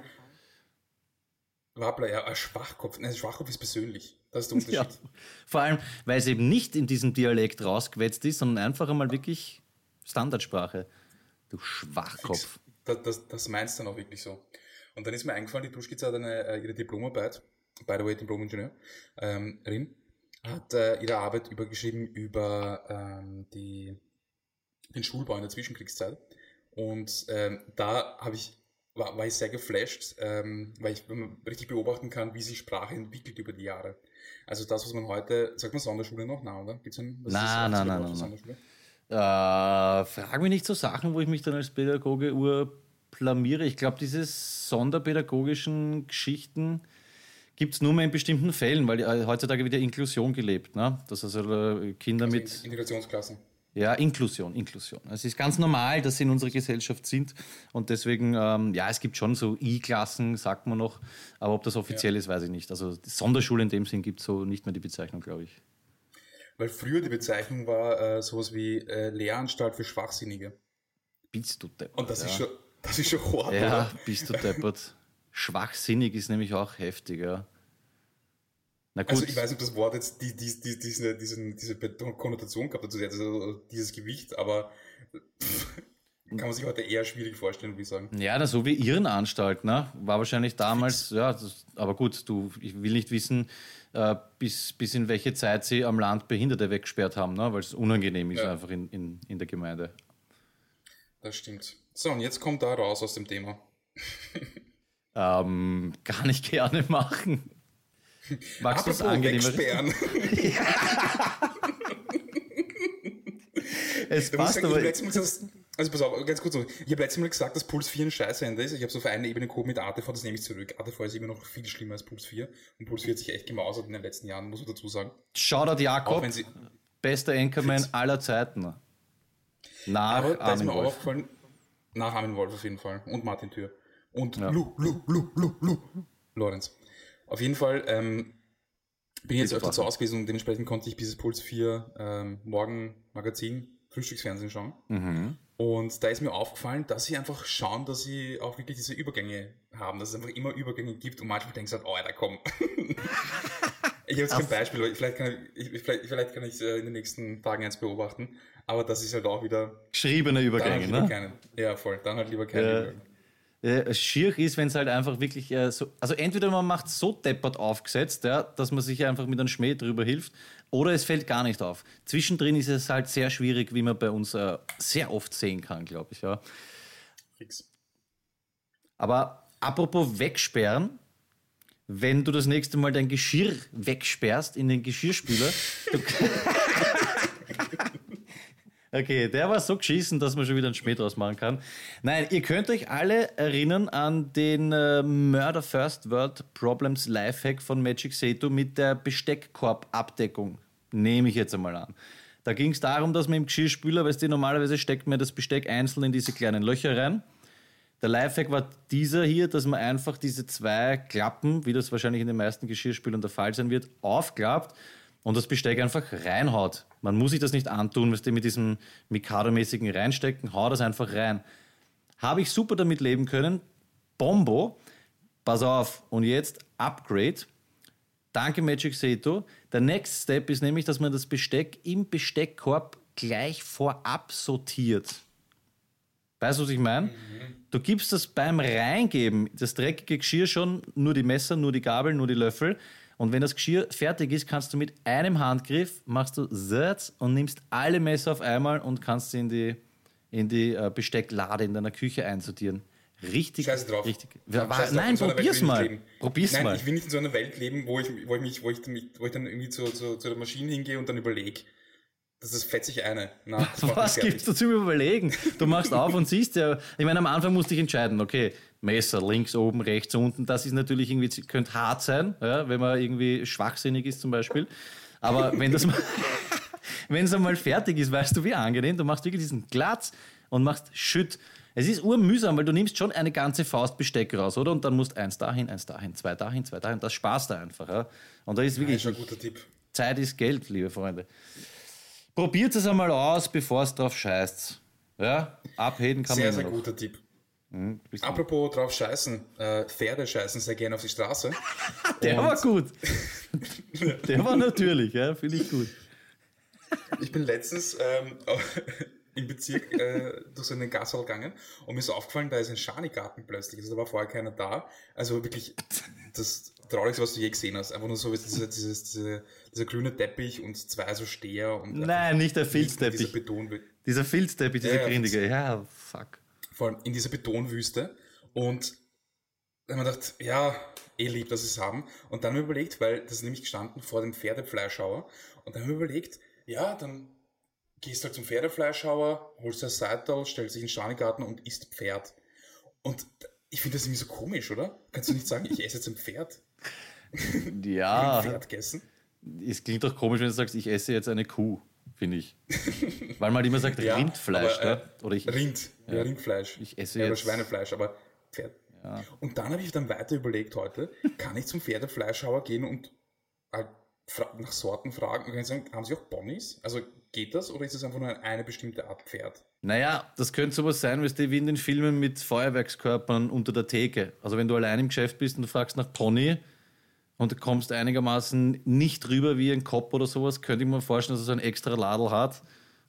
S2: Wappler, ja, ein Schwachkopf. Nein, ein Schwachkopf ist persönlich. Das ist der Unterschied. Ja,
S1: vor allem, weil es eben nicht in diesem Dialekt rausgewetzt ist, sondern einfach einmal wirklich Standardsprache. Du Schwachkopf.
S2: Das, das, das meinst du dann auch wirklich so. Und dann ist mir eingefallen, die Duschkitz hat eine, äh, ihre Diplomarbeit, by the way, Diplom-Ingenieur, ähm, hat äh, ihre Arbeit übergeschrieben über ähm, die, den Schulbau in der Zwischenkriegszeit. Und ähm, da habe ich war, war ich sehr geflasht, ähm, weil ich richtig beobachten kann, wie sich Sprache entwickelt über die Jahre. Also das, was man heute, sagt man Sonderschule noch, na, oder?
S1: Gibt's ein, nein, nein, nein, nein, nein. Äh, frag mich nicht so Sachen, wo ich mich dann als Pädagoge urplamiere. Ich glaube, diese sonderpädagogischen Geschichten, gibt es nur mehr in bestimmten Fällen, weil äh, heutzutage wieder Inklusion gelebt. Ne? Dass also äh, Kinder also mit.
S2: Integrationsklassen.
S1: Ja, Inklusion, Inklusion. Es ist ganz normal, dass sie in unserer Gesellschaft sind und deswegen, ähm, ja, es gibt schon so I-Klassen, sagt man noch, aber ob das offiziell ja. ist, weiß ich nicht. Also Sonderschule in dem Sinn gibt es so nicht mehr die Bezeichnung, glaube ich.
S2: Weil früher die Bezeichnung war äh, sowas wie äh, Lehranstalt für Schwachsinnige.
S1: Bist du deppert.
S2: Und das, ja. ist, schon, das ist schon hart,
S1: Ja, oder? bist du deppert. Schwachsinnig ist nämlich auch heftig, ja.
S2: Also ich weiß nicht, ob das Wort jetzt die, die, die, diese, diese, diese Konnotation gehabt hat, also dieses Gewicht, aber kann man sich heute eher schwierig vorstellen, wie ich sagen.
S1: Ja, das so wie Irrenanstalt, ne? War wahrscheinlich damals, ja, das, aber gut, du, ich will nicht wissen, äh, bis, bis in welche Zeit sie am Land Behinderte weggesperrt haben, ne? weil es unangenehm ist ja. einfach in, in, in der Gemeinde.
S2: Das stimmt. So, und jetzt kommt da raus aus dem Thema.
S1: ähm, gar nicht gerne machen. Magst du es angenehmer?
S2: es passt aber... Also pass auf, ganz kurz, ich habe letztes Mal gesagt, dass Puls 4 ein Scheißende ist. Ich habe so auf eine Ebene gehoben mit ATV, das nehme ich zurück. ATV ist immer noch viel schlimmer als Puls 4. Und Puls 4 hat sich echt gemausert in den letzten Jahren, muss man dazu sagen.
S1: Shoutout Jakob, bester Anchorman aller Zeiten. Nach aber da Armin ist mir Wolf. aufgefallen,
S2: nach Armin Wolf auf jeden Fall. Und Martin Thür. Und ja. Lu, Lu, Lu, Lu, Lu, Lorenz. Auf jeden Fall ähm, bin ich jetzt öfter zu Hause gewesen und dementsprechend konnte ich dieses Puls 4 ähm, Morgen Magazin Frühstücksfernsehen schauen. Mhm. Und da ist mir aufgefallen, dass sie einfach schauen, dass sie auch wirklich diese Übergänge haben, dass es einfach immer Übergänge gibt und manchmal denkst du halt, oh, da komm. ich habe jetzt kein Beispiel, vielleicht kann ich, vielleicht, vielleicht kann ich äh, in den nächsten Tagen eins beobachten, aber das ist halt auch wieder.
S1: Geschriebene Übergänge, halt
S2: ne? Keine, ja, voll, dann halt lieber keine ja. Übergänge.
S1: Äh, schier ist, wenn es halt einfach wirklich äh, so. Also entweder man macht so deppert aufgesetzt, ja, dass man sich einfach mit einem Schmäh drüber hilft, oder es fällt gar nicht auf. Zwischendrin ist es halt sehr schwierig, wie man bei uns äh, sehr oft sehen kann, glaube ich. Ja. Fix. Aber apropos wegsperren, wenn du das nächste Mal dein Geschirr wegsperrst in den Geschirrspüler. okay, der war so geschissen, dass man schon wieder einen Schmäh draus machen kann. Nein, ihr könnt euch alle erinnern an den äh, Murder First World Problems Lifehack von Magic Seto mit der Besteckkorb-Abdeckung. Nehme ich jetzt einmal an. Da ging es darum, dass man im Geschirrspüler, weißt du, normalerweise steckt man das Besteck einzeln in diese kleinen Löcher rein. Der Lifehack war dieser hier, dass man einfach diese zwei Klappen, wie das wahrscheinlich in den meisten Geschirrspülern der Fall sein wird, aufklappt und das Besteck einfach reinhaut. Man muss sich das nicht antun, was mit diesem Mikado-mäßigen reinstecken, hau das einfach rein. Habe ich super damit leben können. Bombo. Pass auf. Und jetzt Upgrade. Danke Magic Seto. Der Next Step ist nämlich, dass man das Besteck im Besteckkorb gleich vorab sortiert. Weißt du, was ich meine? Mhm. Du gibst das beim Reingeben, das dreckige Geschirr schon, nur die Messer, nur die Gabel, nur die Löffel. Und wenn das Geschirr fertig ist, kannst du mit einem Handgriff, machst du Satz und nimmst alle Messer auf einmal und kannst sie in die, in die äh, Bestecklade in deiner Küche einsortieren. Richtig.
S2: Scheiße drauf.
S1: Richtig. Scheiße nein,
S2: drauf.
S1: probier's
S2: so
S1: mal. Probier's
S2: nein,
S1: mal.
S2: ich will nicht in so einer Welt leben, wo ich, wo ich, mich, wo ich, wo ich dann irgendwie zu, zu, zu der Maschine hingehe und dann überlege, das ist fetzig eine.
S1: Na, Was gibt's da zum Überlegen? Du machst auf und siehst ja, ich meine, am Anfang musste ich entscheiden, okay, Messer links, oben, rechts, unten, das ist natürlich irgendwie, könnte hart sein, ja, wenn man irgendwie schwachsinnig ist zum Beispiel. Aber wenn das mal, wenn es einmal fertig ist, weißt du, wie angenehm, du machst wirklich diesen Glatz und machst Schütt. Es ist urmühsam, weil du nimmst schon eine ganze Faust Besteck raus, oder? Und dann musst eins dahin, eins dahin, zwei dahin, zwei dahin. Das sparst du einfach. Ja? Und da ist wirklich.
S2: Ja, ist ein guter Tipp.
S1: Zeit ist Geld, liebe Freunde. Probiert es einmal aus, bevor es drauf scheißt. Ja, abheben kann
S2: sehr,
S1: man
S2: Sehr, sehr guter Tipp. Mhm, Apropos drauf scheißen, äh, Pferde scheißen sehr gerne auf die Straße.
S1: Der war gut. Der war natürlich, ja, finde ich gut.
S2: Ich bin letztens ähm, im Bezirk äh, durch so einen Gasshall gegangen und mir ist aufgefallen, da ist ein Schanigarten plötzlich. Also da war vorher keiner da. Also wirklich das Traurigste, was du je gesehen hast. Einfach nur so wie dieser, dieses, diese, dieser grüne Teppich und zwei so Steher. Und
S1: Nein, nicht der Filzteppich. Dieser,
S2: Beton
S1: dieser Filzteppich, dieser ja, grindige. Ja, fuck.
S2: Vor allem in dieser Betonwüste. Und dann haben wir gedacht, ja, eh lieb, dass sie es haben. Und dann haben wir überlegt, weil das ist nämlich gestanden vor dem Pferdefleischhauer. Und dann haben wir überlegt, ja, dann gehst du halt zum Pferdefleischhauer, holst das Seital, stellst dich in den Schanigarten und isst Pferd. Und ich finde das irgendwie so komisch, oder? Kannst du nicht sagen, ich esse jetzt ein Pferd?
S1: Ja.
S2: ein Pferd gegessen?
S1: Es klingt doch komisch, wenn du sagst, ich esse jetzt eine Kuh, finde ich. Weil man halt immer sagt, ja, Rindfleisch, aber,
S2: ne? Oder ich,
S1: Rind,
S2: ja, Rindfleisch.
S1: Ich esse
S2: ja,
S1: jetzt.
S2: Schweinefleisch, aber Pferd. Ja. Und dann habe ich dann weiter überlegt heute, kann ich zum Pferdefleischhauer gehen und halt nach Sorten fragen? Und kann ich sagen, haben Sie auch Ponys? Also geht das oder ist es einfach nur eine bestimmte Art Pferd?
S1: Naja, das könnte sowas sein, wie in den Filmen mit Feuerwerkskörpern unter der Theke. Also wenn du allein im Geschäft bist und du fragst nach Pony und du kommst einigermaßen nicht rüber wie ein Kopf oder sowas, könnte ich mir vorstellen, dass er so ein extra Ladel hat.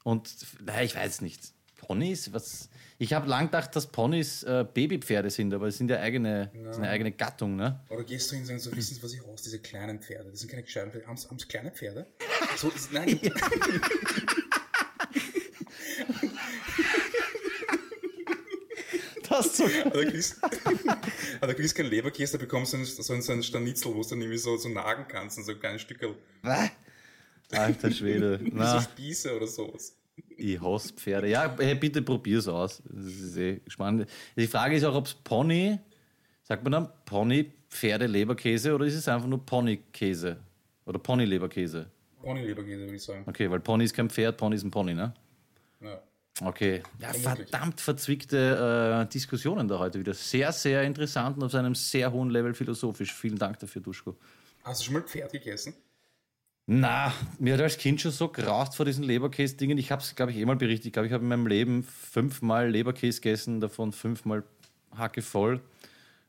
S1: Und naja, ich weiß nicht. Ponys, was. Ich habe lang gedacht, dass Ponys äh, Babypferde sind, aber es sind ja eigene, ja. eine eigene Gattung, ne?
S2: Oder gehst du hin und sagst, so, wissen Sie, was ich aus, diese kleinen Pferde? Das sind keine gescheiten Pferde. Haben Sie kleine Pferde? So, nein. Aber du kriegst, aber du kriegst keinen Leberkäse, da bekommst du so einen, so einen Stanitzel, wo du dann irgendwie so, so nagen kannst und so kleine Stückel.
S1: Was? Alter Schwede.
S2: Wie so Spieße oder sowas.
S1: Ich hasse Pferde. Ja, hey, bitte probier's aus. Das ist eh spannend. Die Frage ist auch, ob es Pony, sagt man dann Pony, Pferde, Leberkäse oder ist es einfach nur Ponykäse? Oder Pony-Leberkäse?
S2: Pony-Leberkäse, würde ich sagen.
S1: Okay, weil Pony ist kein Pferd, Pony ist ein Pony, ne?
S2: Ja.
S1: Okay. Ja, verdammt verzwickte äh, Diskussionen da heute wieder. Sehr, sehr interessant und auf einem sehr hohen Level philosophisch. Vielen Dank dafür, Duschko.
S2: Hast du schon mal Pferd gegessen?
S1: Na, mir hat als Kind schon so graust vor diesen Leberkäse-Dingen. Ich habe es, glaube ich, eh mal berichtet. Ich glaube, ich habe in meinem Leben fünfmal Leberkäse gegessen, davon fünfmal Hacke voll.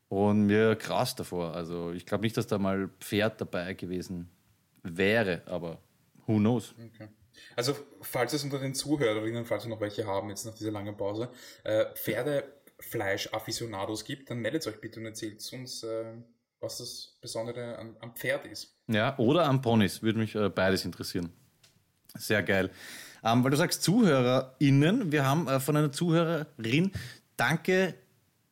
S1: Und mir graust davor. Also ich glaube nicht, dass da mal Pferd dabei gewesen wäre, aber who knows.
S2: Okay. Also, falls es unter den Zuhörerinnen, falls wir noch welche haben, jetzt nach dieser langen Pause, äh, Pferde Fleischafficionados gibt, dann meldet euch bitte und erzählt uns, äh, was das Besondere am, am, Pferd ist.
S1: Ja, oder am Ponys, würde mich äh, beides interessieren. Sehr geil. Ähm, weil du sagst ZuhörerInnen, wir haben äh, von einer Zuhörerin, danke,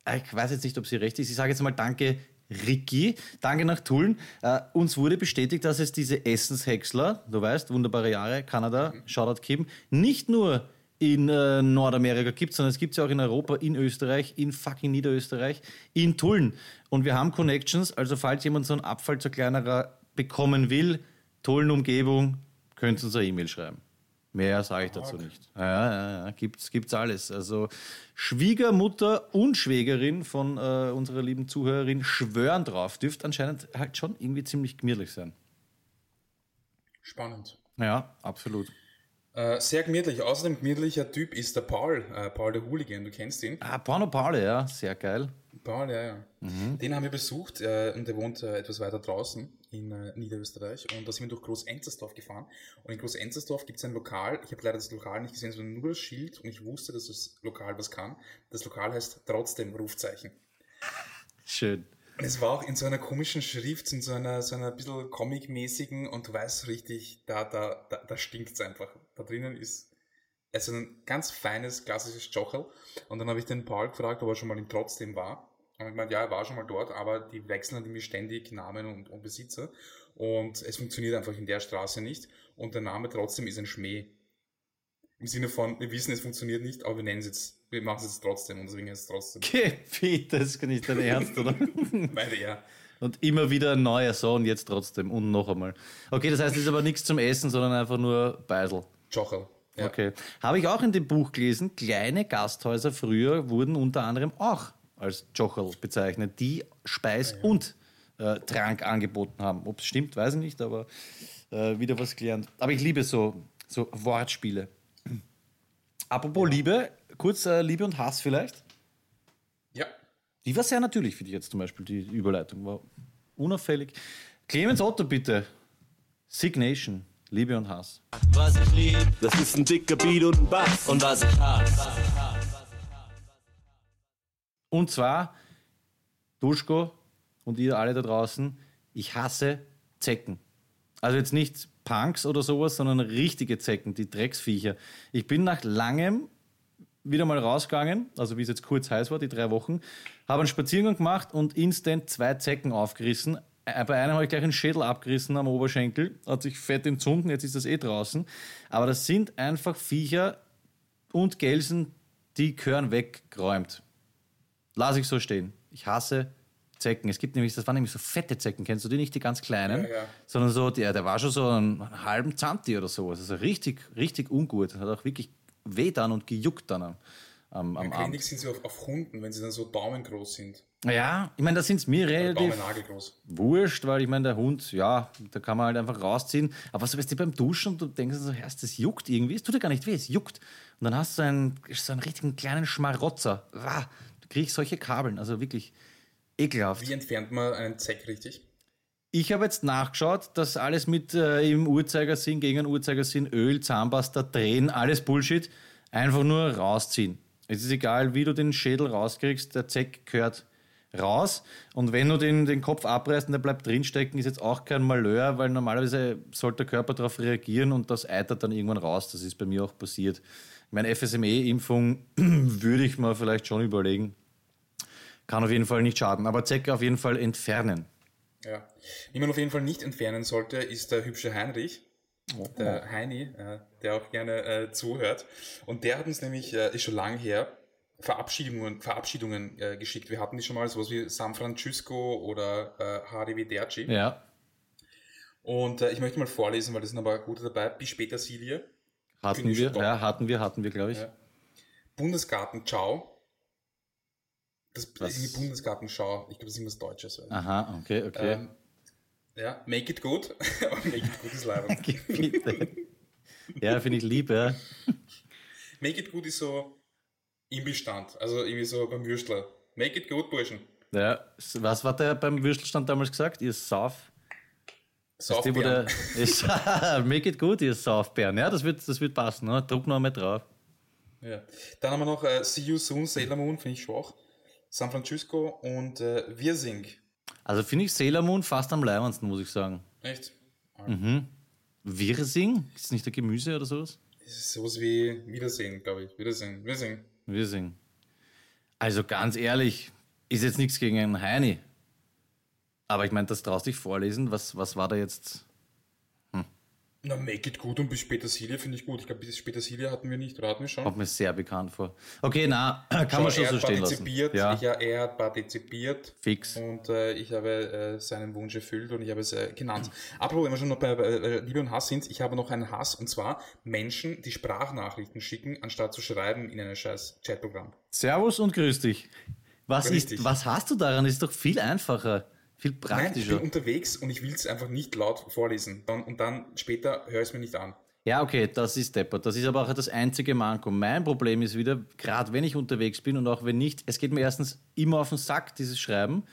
S1: äh, ich weiß jetzt nicht, ob sie recht ist, ich sage jetzt mal danke Ricky, danke nach Tulln. Äh, uns wurde bestätigt, dass es diese Essenshäcksler, du weißt, wunderbare Jahre, Kanada, mhm. Shoutout Kim, nicht nur in äh, Nordamerika gibt, sondern es gibt ja auch in Europa, in Österreich, in fucking Niederösterreich, in Tulln. Und wir haben Connections, also falls jemand so einen Abfall zu kleinerer bekommen will, Tulln-Umgebung, könnt ihr uns eine E-Mail schreiben. Mehr sage ich dazu nicht. Ja, ja, ja, gibt's, gibt's alles. Also Schwiegermutter und Schwägerin von äh, unserer lieben Zuhörerin schwören drauf. Dürfte anscheinend halt schon irgendwie ziemlich gemütlich sein.
S2: Spannend.
S1: Ja, absolut.
S2: Äh, sehr gemütlich. Außerdem gemütlicher Typ ist der Paul, äh, Paul der Hooligan, du kennst ihn.
S1: Ah, Porno Paul, ja, sehr geil.
S2: Paul, ja, ja. Mhm. Den haben wir besucht äh, und der wohnt äh, etwas weiter draußen in äh, Niederösterreich und da sind wir durch Groß-Enzersdorf gefahren und in Groß-Enzersdorf gibt es ein Lokal, ich habe leider das Lokal nicht gesehen, sondern nur das Schild und ich wusste, dass das Lokal was kann. Das Lokal heißt trotzdem Rufzeichen.
S1: Schön.
S2: Es war auch in so einer komischen Schrift, in so einer, so einer bisschen comic-mäßigen und du weißt richtig, da, da, da, da stinkt es einfach. Da drinnen ist also ein ganz feines, klassisches Jochel. Und dann habe ich den Paul gefragt, ob er schon mal im Trotzdem war. Und ich meinte, ja, er war schon mal dort, aber die wechseln nämlich ständig Namen und, und Besitzer. Und es funktioniert einfach in der Straße nicht. Und der Name trotzdem ist ein Schmäh. Im Sinne von, wir wissen, es funktioniert nicht, aber wir nennen es jetzt, wir machen es jetzt trotzdem und deswegen heißt es trotzdem.
S1: Okay, das ist nicht dein Ernst, oder?
S2: Meine ja.
S1: Und immer wieder ein neuer Sohn, jetzt trotzdem und noch einmal. Okay, das heißt, es ist aber nichts zum Essen, sondern einfach nur Beisel.
S2: Jochel.
S1: Ja. Okay. Habe ich auch in dem Buch gelesen, kleine Gasthäuser früher wurden unter anderem auch als Jochel bezeichnet, die Speis ja, ja. und äh, Trank angeboten haben. Ob es stimmt, weiß ich nicht, aber äh, wieder was gelernt. Aber ich liebe so, so Wortspiele. Apropos ja. Liebe, kurz äh, Liebe und Hass vielleicht.
S2: Ja.
S1: Die war sehr natürlich für dich jetzt zum Beispiel, die Überleitung war unauffällig. Clemens Otto, bitte. Signation, Liebe und Hass. Was ich lieb, das ist ein dicker Beat und ein Bass. Und was ich hasse. Und zwar, Duschko und ihr alle da draußen, ich hasse Zecken. Also jetzt nicht Punks oder sowas, sondern richtige Zecken, die Drecksviecher. Ich bin nach langem wieder mal rausgegangen, also wie es jetzt kurz heiß war, die drei Wochen, habe einen Spaziergang gemacht und instant zwei Zecken aufgerissen. Bei einem habe ich gleich einen Schädel abgerissen am Oberschenkel, hat sich fett entzünden, jetzt ist das eh draußen. Aber das sind einfach Viecher und Gelsen, die gehören weggeräumt. Lass ich so stehen. Ich hasse Zecken. Es gibt nämlich, das waren nämlich so fette Zecken, kennst du die nicht, die ganz kleinen, ja, ja. sondern so, der, der war schon so einen halben Zanti oder sowas. Also richtig, richtig ungut. Hat auch wirklich weh dann und gejuckt dann am, am, am
S2: Abend. sind sie auf, auf Hunden, wenn sie dann so daumengroß sind.
S1: Ja, ich meine, da sind es mir relativ wurscht, weil ich meine, der Hund, ja, da kann man halt einfach rausziehen. Aber so weißt du beim Duschen und du denkst so, Herrst, das juckt irgendwie, es tut dir gar nicht weh, es juckt. Und dann hast du einen, so einen richtigen kleinen Schmarotzer. Du kriegst solche Kabeln, also wirklich Ekelhaft.
S2: Wie entfernt man einen Zeck richtig?
S1: Ich habe jetzt nachgeschaut, dass alles mit äh, im Uhrzeigersinn, gegen einen Uhrzeigersinn, Öl, Zahnpasta, Drehen, alles Bullshit, einfach nur rausziehen. Es ist egal, wie du den Schädel rauskriegst, der Zeck gehört raus. Und wenn du den, den Kopf abreißt und der bleibt drinstecken, ist jetzt auch kein Malheur, weil normalerweise sollte der Körper darauf reagieren und das eitert dann irgendwann raus. Das ist bei mir auch passiert. Meine FSME-Impfung würde ich mal vielleicht schon überlegen. Kann auf jeden Fall nicht schaden, aber Zecke auf jeden Fall entfernen.
S2: Ja. Wie man auf jeden Fall nicht entfernen sollte, ist der hübsche Heinrich. Oh. Der Heini, äh, der auch gerne äh, zuhört. Und der hat uns nämlich, äh, ist schon lange her, Verabschiedungen, Verabschiedungen äh, geschickt. Wir hatten die schon mal sowas wie San Francisco oder äh, Arrivederci.
S1: Ja.
S2: Und äh, ich möchte mal vorlesen, weil das sind aber gute dabei. Bis später, Silje.
S1: Hatten wir, ja, hatten wir, hatten wir, glaube ich. Ja.
S2: Bundesgarten, ciao. Das Was? ist die Bundesgartenschau. Ich glaube, das ist irgendwas Deutsches.
S1: Aha, okay, okay. Ähm,
S2: ja, make it good. make it good ist leider.
S1: ja, finde ich lieb, ja.
S2: Make it good ist so im Bestand. Also irgendwie so beim Würstler. Make it good, Burschen.
S1: Ja, was war der beim Würstelstand damals gesagt? Ihr Sauf. Saufbären. Make it good, ihr Saufbären. Ja, das wird, das wird passen. Ne? Druck noch einmal drauf.
S2: Ja. Dann haben wir noch äh, See You Soon, Sailor Moon, finde ich schwach. San Francisco und äh, Wir Sing.
S1: Also finde ich Sailor Moon fast am leibendsten, muss ich sagen.
S2: Echt?
S1: Mhm. Wirsing? Ist nicht der Gemüse oder sowas?
S2: Das ist sowas wie Wiedersehen, glaube ich. Wiedersehen. Wiedersehen.
S1: Wirsing. Also ganz ehrlich, ist jetzt nichts gegen einen Heini. Aber ich meine, das traust dich vorlesen. Was, was war da jetzt?
S2: Na, Make It Good und bis Petersilie finde ich gut. Ich glaube, bis Petersilie hatten wir nicht, oder hatten wir schon?
S1: Kommt mir sehr bekannt vor. Okay, na, kann
S2: Schau,
S1: man schon so stehen lassen. Ja,
S2: ich, er hat partizipiert.
S1: fix.
S2: Und äh, ich habe äh, seinen Wunsch erfüllt und ich habe es äh, genannt. Apropos, wenn wir schon noch bei äh, Liebe und Hass sind, ich habe noch einen Hass und zwar Menschen, die Sprachnachrichten schicken, anstatt zu schreiben in einem scheiß Chatprogramm.
S1: Servus und grüß dich. Was,
S2: Richtig.
S1: ist, was hast du daran? Ist doch viel einfacher, viel
S2: Nein, ich
S1: praktischer.
S2: bin unterwegs und ich will es einfach nicht laut vorlesen. Dann, und dann später höre ich es mir nicht an.
S1: Ja, okay, das ist deppert. Das ist aber auch das einzige Manko. Mein Problem ist wieder, gerade wenn ich unterwegs bin und auch wenn nicht, es geht mir erstens immer auf den Sack, dieses Schreiben.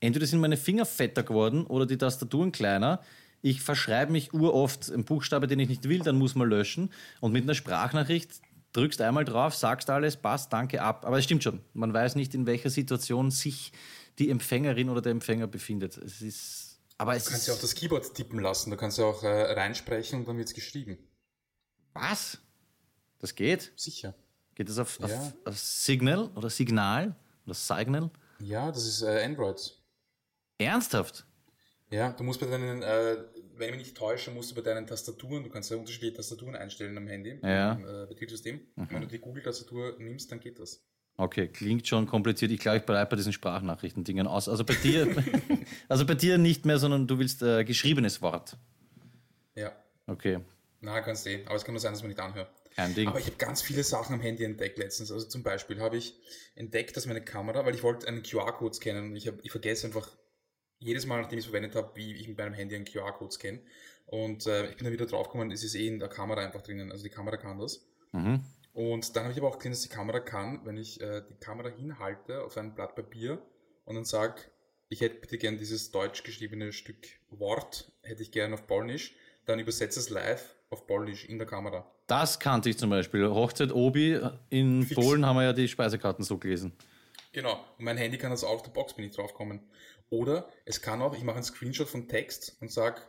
S1: Entweder sind meine Finger fetter geworden oder die Tastaturen kleiner. Ich verschreibe mich uroft einen Buchstabe, den ich nicht will, dann muss man löschen. Und mit einer Sprachnachricht drückst einmal drauf, sagst alles, passt, danke, ab. Aber es stimmt schon. Man weiß nicht, in welcher Situation sich die Empfängerin oder der Empfänger befindet. Es ist. Aber es
S2: Du kannst ja auch das Keyboard tippen lassen. Du kannst ja auch äh, reinsprechen und dann wird es geschrieben.
S1: was? Das geht?
S2: Sicher.
S1: Geht das auf,
S2: Ja.
S1: auf, auf Signal oder Signal oder Signal?
S2: Ja, das ist äh, Android.
S1: Ernsthaft?
S2: Ja, du musst bei deinen, äh, wenn ich mich nicht täusche, musst du bei deinen Tastaturen, du kannst ja unterschiedliche Tastaturen einstellen am Handy,
S1: Ja.
S2: im äh, Betriebssystem. Wenn du die Google-Tastatur nimmst, dann geht das.
S1: Okay, klingt schon kompliziert. Ich glaube, ich bleibe bei diesen Sprachnachrichtendingen aus. Also bei dir, also bei dir nicht mehr, sondern du willst äh, geschriebenes Wort.
S2: Ja.
S1: Okay,
S2: Na, kannst du eh. Aber es kann nur sein, dass man nicht anhört.
S1: kein Ding.
S2: Aber ich habe ganz viele Sachen am Handy entdeckt letztens. Also zum Beispiel habe ich entdeckt, dass meine Kamera, weil ich wollte einen QR-Code scannen und ich, hab, ich vergesse einfach jedes Mal, nachdem ich es verwendet habe, wie ich mit meinem Handy einen QR-Code scanne. Und äh, ich bin dann wieder draufgekommen, es ist eh in der Kamera einfach drinnen. Also die Kamera kann das.
S1: Mhm.
S2: Und dann habe ich aber auch gesehen, dass die Kamera kann, wenn ich äh, die Kamera hinhalte auf ein Blatt Papier und dann sage, ich hätte bitte gern dieses deutsch geschriebene Stück Wort, hätte ich gern auf Polnisch, dann übersetze es live auf Polnisch in der Kamera.
S1: Das kannte ich zum Beispiel. Hochzeit Obi in
S2: Fix.
S1: Polen haben wir ja die Speisekarten so gelesen.
S2: Genau. Und mein Handy kann das out of the box, bin ich draufgekommen. Oder es kann auch, ich mache einen Screenshot von Text und sage,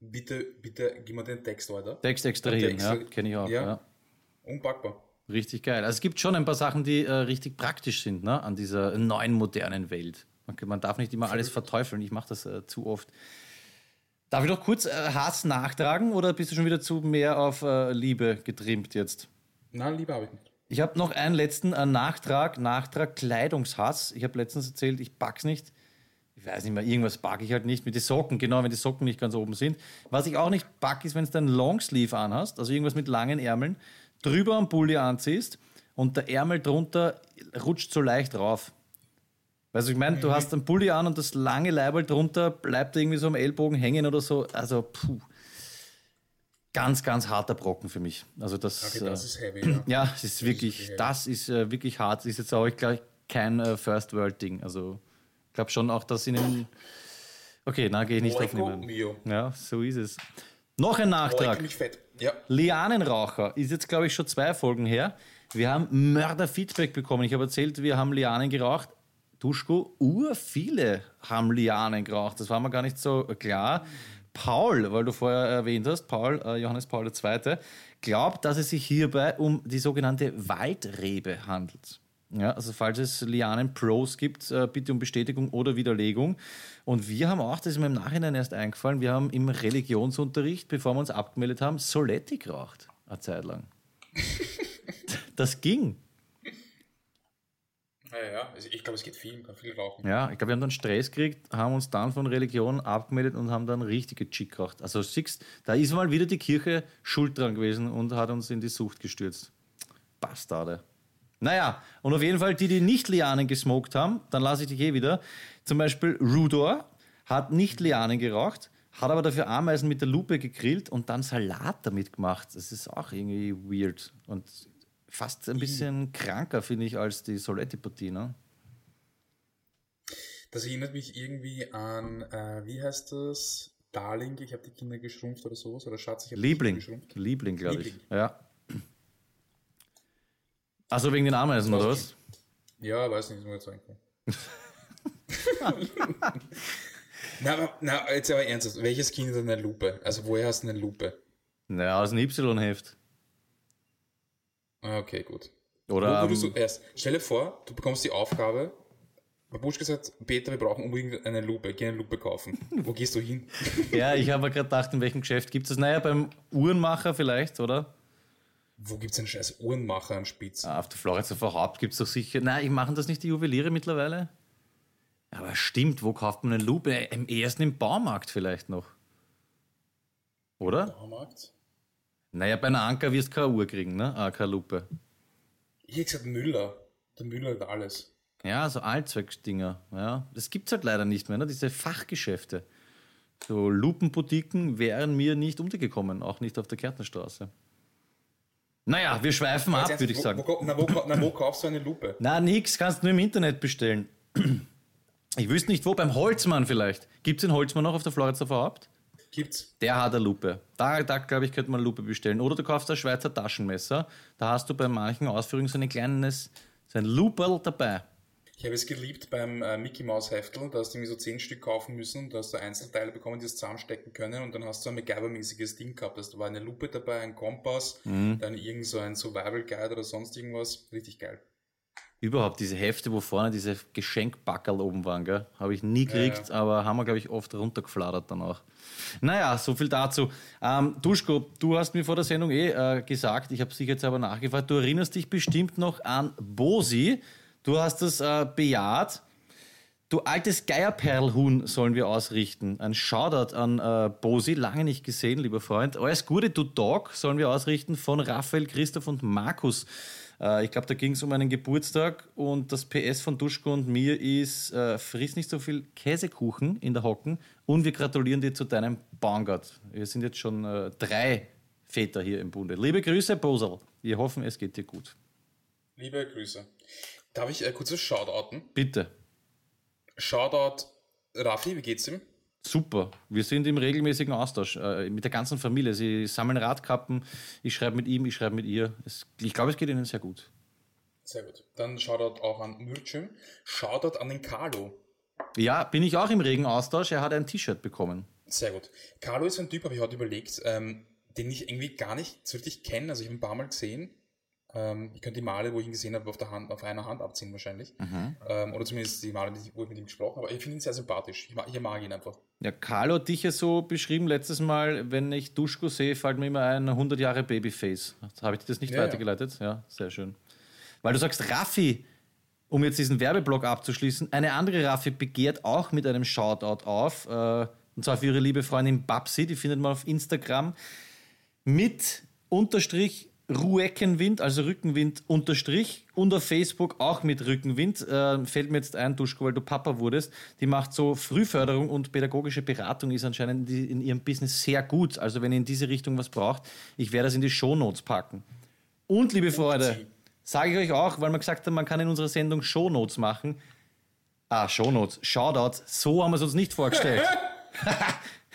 S2: bitte, bitte, gib mir den Text weiter.
S1: Text extrahieren,
S2: Text,
S1: ja,
S2: äh,
S1: kenne ich auch.
S2: ja.
S1: Ja.
S2: Unpackbar.
S1: Richtig geil. Also es gibt schon ein paar Sachen, die äh, richtig praktisch sind ne? an dieser neuen modernen Welt. Man, man darf nicht immer alles verteufeln. Ich mache das äh, zu oft. Darf ich noch kurz äh, Hass nachtragen oder bist du schon wieder zu mehr auf äh, Liebe getrimmt jetzt?
S2: Na, lieber habe ich nicht.
S1: Ich habe noch einen letzten äh, Nachtrag, Nachtrag Kleidungshass. Ich habe letztens erzählt, ich pack's nicht. Ich weiß nicht mehr, irgendwas packe ich halt nicht mit den Socken, genau, wenn die Socken nicht ganz oben sind. Was ich auch nicht packe, ist, wenn du einen Longsleeve anhast, also irgendwas mit langen Ärmeln, drüber am Pulli anziehst und der Ärmel drunter rutscht so leicht rauf. Weißt du, ich meine, du hast einen Pulli an und das lange Leiberl drunter bleibt irgendwie so am Ellbogen hängen oder so. Also, puh. Ganz, ganz harter Brocken für mich. Also das,
S2: Okay, das
S1: äh,
S2: ist heavy. Ja.
S1: ja, es ist wirklich,
S2: wirklich
S1: das ist äh, wirklich hart. Das ist jetzt auch, ich glaube, kein äh, First-World-Ding. Also, ich glaube schon auch, dass in den. Okay, na, gehe ich nicht
S2: Moiko
S1: aufnehmen.
S2: mio.
S1: Ja, so ist es. Noch ein Nachtrag.
S2: bin mich fett. Ja.
S1: Lianenraucher ist jetzt, glaube ich, schon zwei Folgen her. Wir haben Mörder-Feedback bekommen. Ich habe erzählt, wir haben Lianen geraucht. Duschko, ur viele haben Lianen geraucht. Das war mir gar nicht so klar. Paul, weil du vorher erwähnt hast, Paul, äh, Johannes Paul II., glaubt, dass es sich hierbei um die sogenannte Waldrebe handelt. Ja, also falls es Lianen-Pros gibt, äh, bitte um Bestätigung oder Widerlegung. Und wir haben auch, das ist mir im Nachhinein erst eingefallen, wir haben im Religionsunterricht, bevor wir uns abgemeldet haben, Soletti geraucht. Eine Zeit lang. das ging.
S2: Ja, ja. Also ich glaube, es geht viel, man kann viel rauchen.
S1: Ja, ich glaube, wir haben dann Stress gekriegt, haben uns dann von Religion abgemeldet und haben dann richtige Chick geraucht. Also siehst, da ist mal wieder die Kirche schuld dran gewesen und hat uns in die Sucht gestürzt. Bastarde. Naja, und auf jeden Fall die, die nicht Lianen gesmoked haben, dann lasse ich dich eh wieder. Zum Beispiel Rudor hat nicht Lianen geraucht, hat aber dafür Ameisen mit der Lupe gegrillt und dann Salat damit gemacht. Das ist auch irgendwie weird und fast ein bisschen kranker, finde ich, als die Soletti-Partie, ne?
S2: Das erinnert mich irgendwie an, äh, wie heißt das? Darling, ich habe die Kinder geschrumpft oder sowas. Oder Schatz, ich habe die
S1: Liebling.
S2: Kinder geschrumpft.
S1: Liebling, glaube ich. Ja. Also wegen den Ameisen, oder was?
S2: Ja, weiß nicht, ist mir jetzt eingefallen. na, aber- na, jetzt aber ernsthaft, welches Kind hat eine Lupe? Also woher hast du eine Lupe?
S1: Naja, aus dem Y-Heft.
S2: Ah, Okay, gut.
S1: Oder,
S2: Wo würdest
S1: ähm,
S2: du erst, stell dir vor, du bekommst die Aufgabe, Babuschka sagt, Peter, wir brauchen unbedingt eine Lupe, geh eine Lupe kaufen. Wo gehst du hin?
S1: ja, ich habe gerade gedacht, in welchem Geschäft gibt es das? Naja, beim Uhrenmacher vielleicht, oder?
S2: Wo gibt's einen scheiß Uhrenmacher am Spitz?
S1: Ah, Auf der Verhaupt gibt es doch sicher. Nein, ich machen das nicht die Juweliere mittlerweile? Aber stimmt, wo kauft man eine Lupe? Im ersten im Baumarkt vielleicht noch. Oder?
S2: Baumarkt?
S1: Naja, bei einer Anker wirst du keine Uhr kriegen, ne? Ah, keine Lupe.
S2: Ich hätte gesagt Müller. Der Müller hat alles.
S1: Ja, so Allzweckdinger. Ja, das gibt's halt leider nicht mehr, ne? Diese Fachgeschäfte. So Lupenboutiquen wären mir nicht untergekommen, auch nicht auf der Kärntnerstraße. Naja, wir schweifen ab, würde ich
S2: wo-
S1: sagen.
S2: Wo, na, wo, na, wo kaufst du eine Lupe?
S1: Na, nix, kannst du nur im Internet bestellen. Ich wüsste nicht wo, beim Holzmann vielleicht. Gibt's den Holzmann noch auf der Floridsdorfer Haupt?
S2: Gibt's?
S1: Der hat eine Lupe. Da, da glaube ich, könnte man eine Lupe bestellen. Oder du kaufst ein Schweizer Taschenmesser. Da hast du bei manchen Ausführungen so ein kleines, so ein Luperl dabei.
S2: Ich habe es geliebt beim äh, Mickey Mouse Heftel, da hast du irgendwie so zehn Stück kaufen müssen und da hast du Einzelteile bekommen, die es zusammenstecken können und dann hast du ein MacGyver-mäßiges Ding gehabt. Da war eine Lupe dabei, ein Kompass,
S1: Mhm.
S2: dann irgend so ein Survival Guide oder sonst irgendwas. Richtig geil.
S1: Überhaupt diese Hefte, wo vorne diese Geschenkbackerl oben waren, gell? Habe ich nie gekriegt, aber haben wir, glaube ich, oft runtergefladert dann auch. Naja, so viel dazu. Ähm, Duschko, du hast mir vor der Sendung eh äh, gesagt, ich habe dich jetzt aber nachgefragt, du erinnerst dich bestimmt noch an Bosi. Du hast das äh, bejaht. Du altes Geierperlhuhn sollen wir ausrichten. Ein Shoutout an äh, Bosi, lange nicht gesehen, lieber Freund. Alles Gute, du Dog, sollen wir ausrichten von Raphael, Christoph und Markus. Äh, ich glaube, da ging es um einen Geburtstag und das PS von Duschko und mir ist, äh, friss nicht so viel Käsekuchen in der Hocken und wir gratulieren dir zu deinem Baumgart. Wir sind jetzt schon äh, drei Väter hier im Bunde. Liebe Grüße, Bosel. Wir hoffen, es geht dir gut.
S2: Liebe Grüße. Darf ich äh, kurz shoutouten?
S1: Bitte.
S2: Shoutout Raffi, wie geht's ihm?
S1: Super. Wir sind im regelmäßigen Austausch äh, mit der ganzen Familie. Sie sammeln Radkappen. Ich schreibe mit ihm, ich schreibe mit ihr. Es, ich glaube, es geht ihnen sehr gut.
S2: Sehr gut. Dann Shoutout auch an Mürcüm. Shoutout an den Carlo.
S1: Ja, bin ich auch im regen Austausch. Er hat ein T-Shirt bekommen.
S2: Sehr gut. Carlo ist ein Typ, habe ich heute überlegt, ähm, den ich irgendwie gar nicht so richtig kenne. Also ich habe ihn ein paar Mal gesehen. Ähm, ich könnte die Male, wo ich ihn gesehen habe, auf, der Hand, auf einer Hand abziehen wahrscheinlich. Ähm, oder zumindest die Male, wo ich mit ihm gesprochen habe. Aber ich finde ihn sehr sympathisch. Ich mag, ich mag ihn einfach.
S1: Ja, Carlo hat dich ja so beschrieben letztes Mal, wenn ich Duschko sehe, fällt mir immer ein 100 Jahre Babyface. Habe ich dir das nicht
S2: Ja, ja.
S1: weitergeleitet? Ja. sehr schön. Weil du sagst, Raffi, um jetzt diesen Werbeblock abzuschließen, eine andere Raffi begehrt auch mit einem Shoutout auf, äh, und zwar für ihre liebe Freundin Babsi, die findet man auf Instagram mit Unterstrich Rueckenwind, also Rückenwind Unterstrich und auf Facebook auch mit Rückenwind. Äh, fällt mir jetzt ein, Duschko, weil du Papa wurdest. Die macht so Frühförderung und pädagogische Beratung ist anscheinend in, ihrem Business sehr gut. Also wenn ihr in diese Richtung was braucht, ich werde das in die Shownotes packen. Und liebe Freunde, sage ich euch auch, weil man gesagt hat, man kann in unserer Sendung Shownotes machen. Ah, Shownotes, Shoutouts, so haben wir es uns nicht vorgestellt.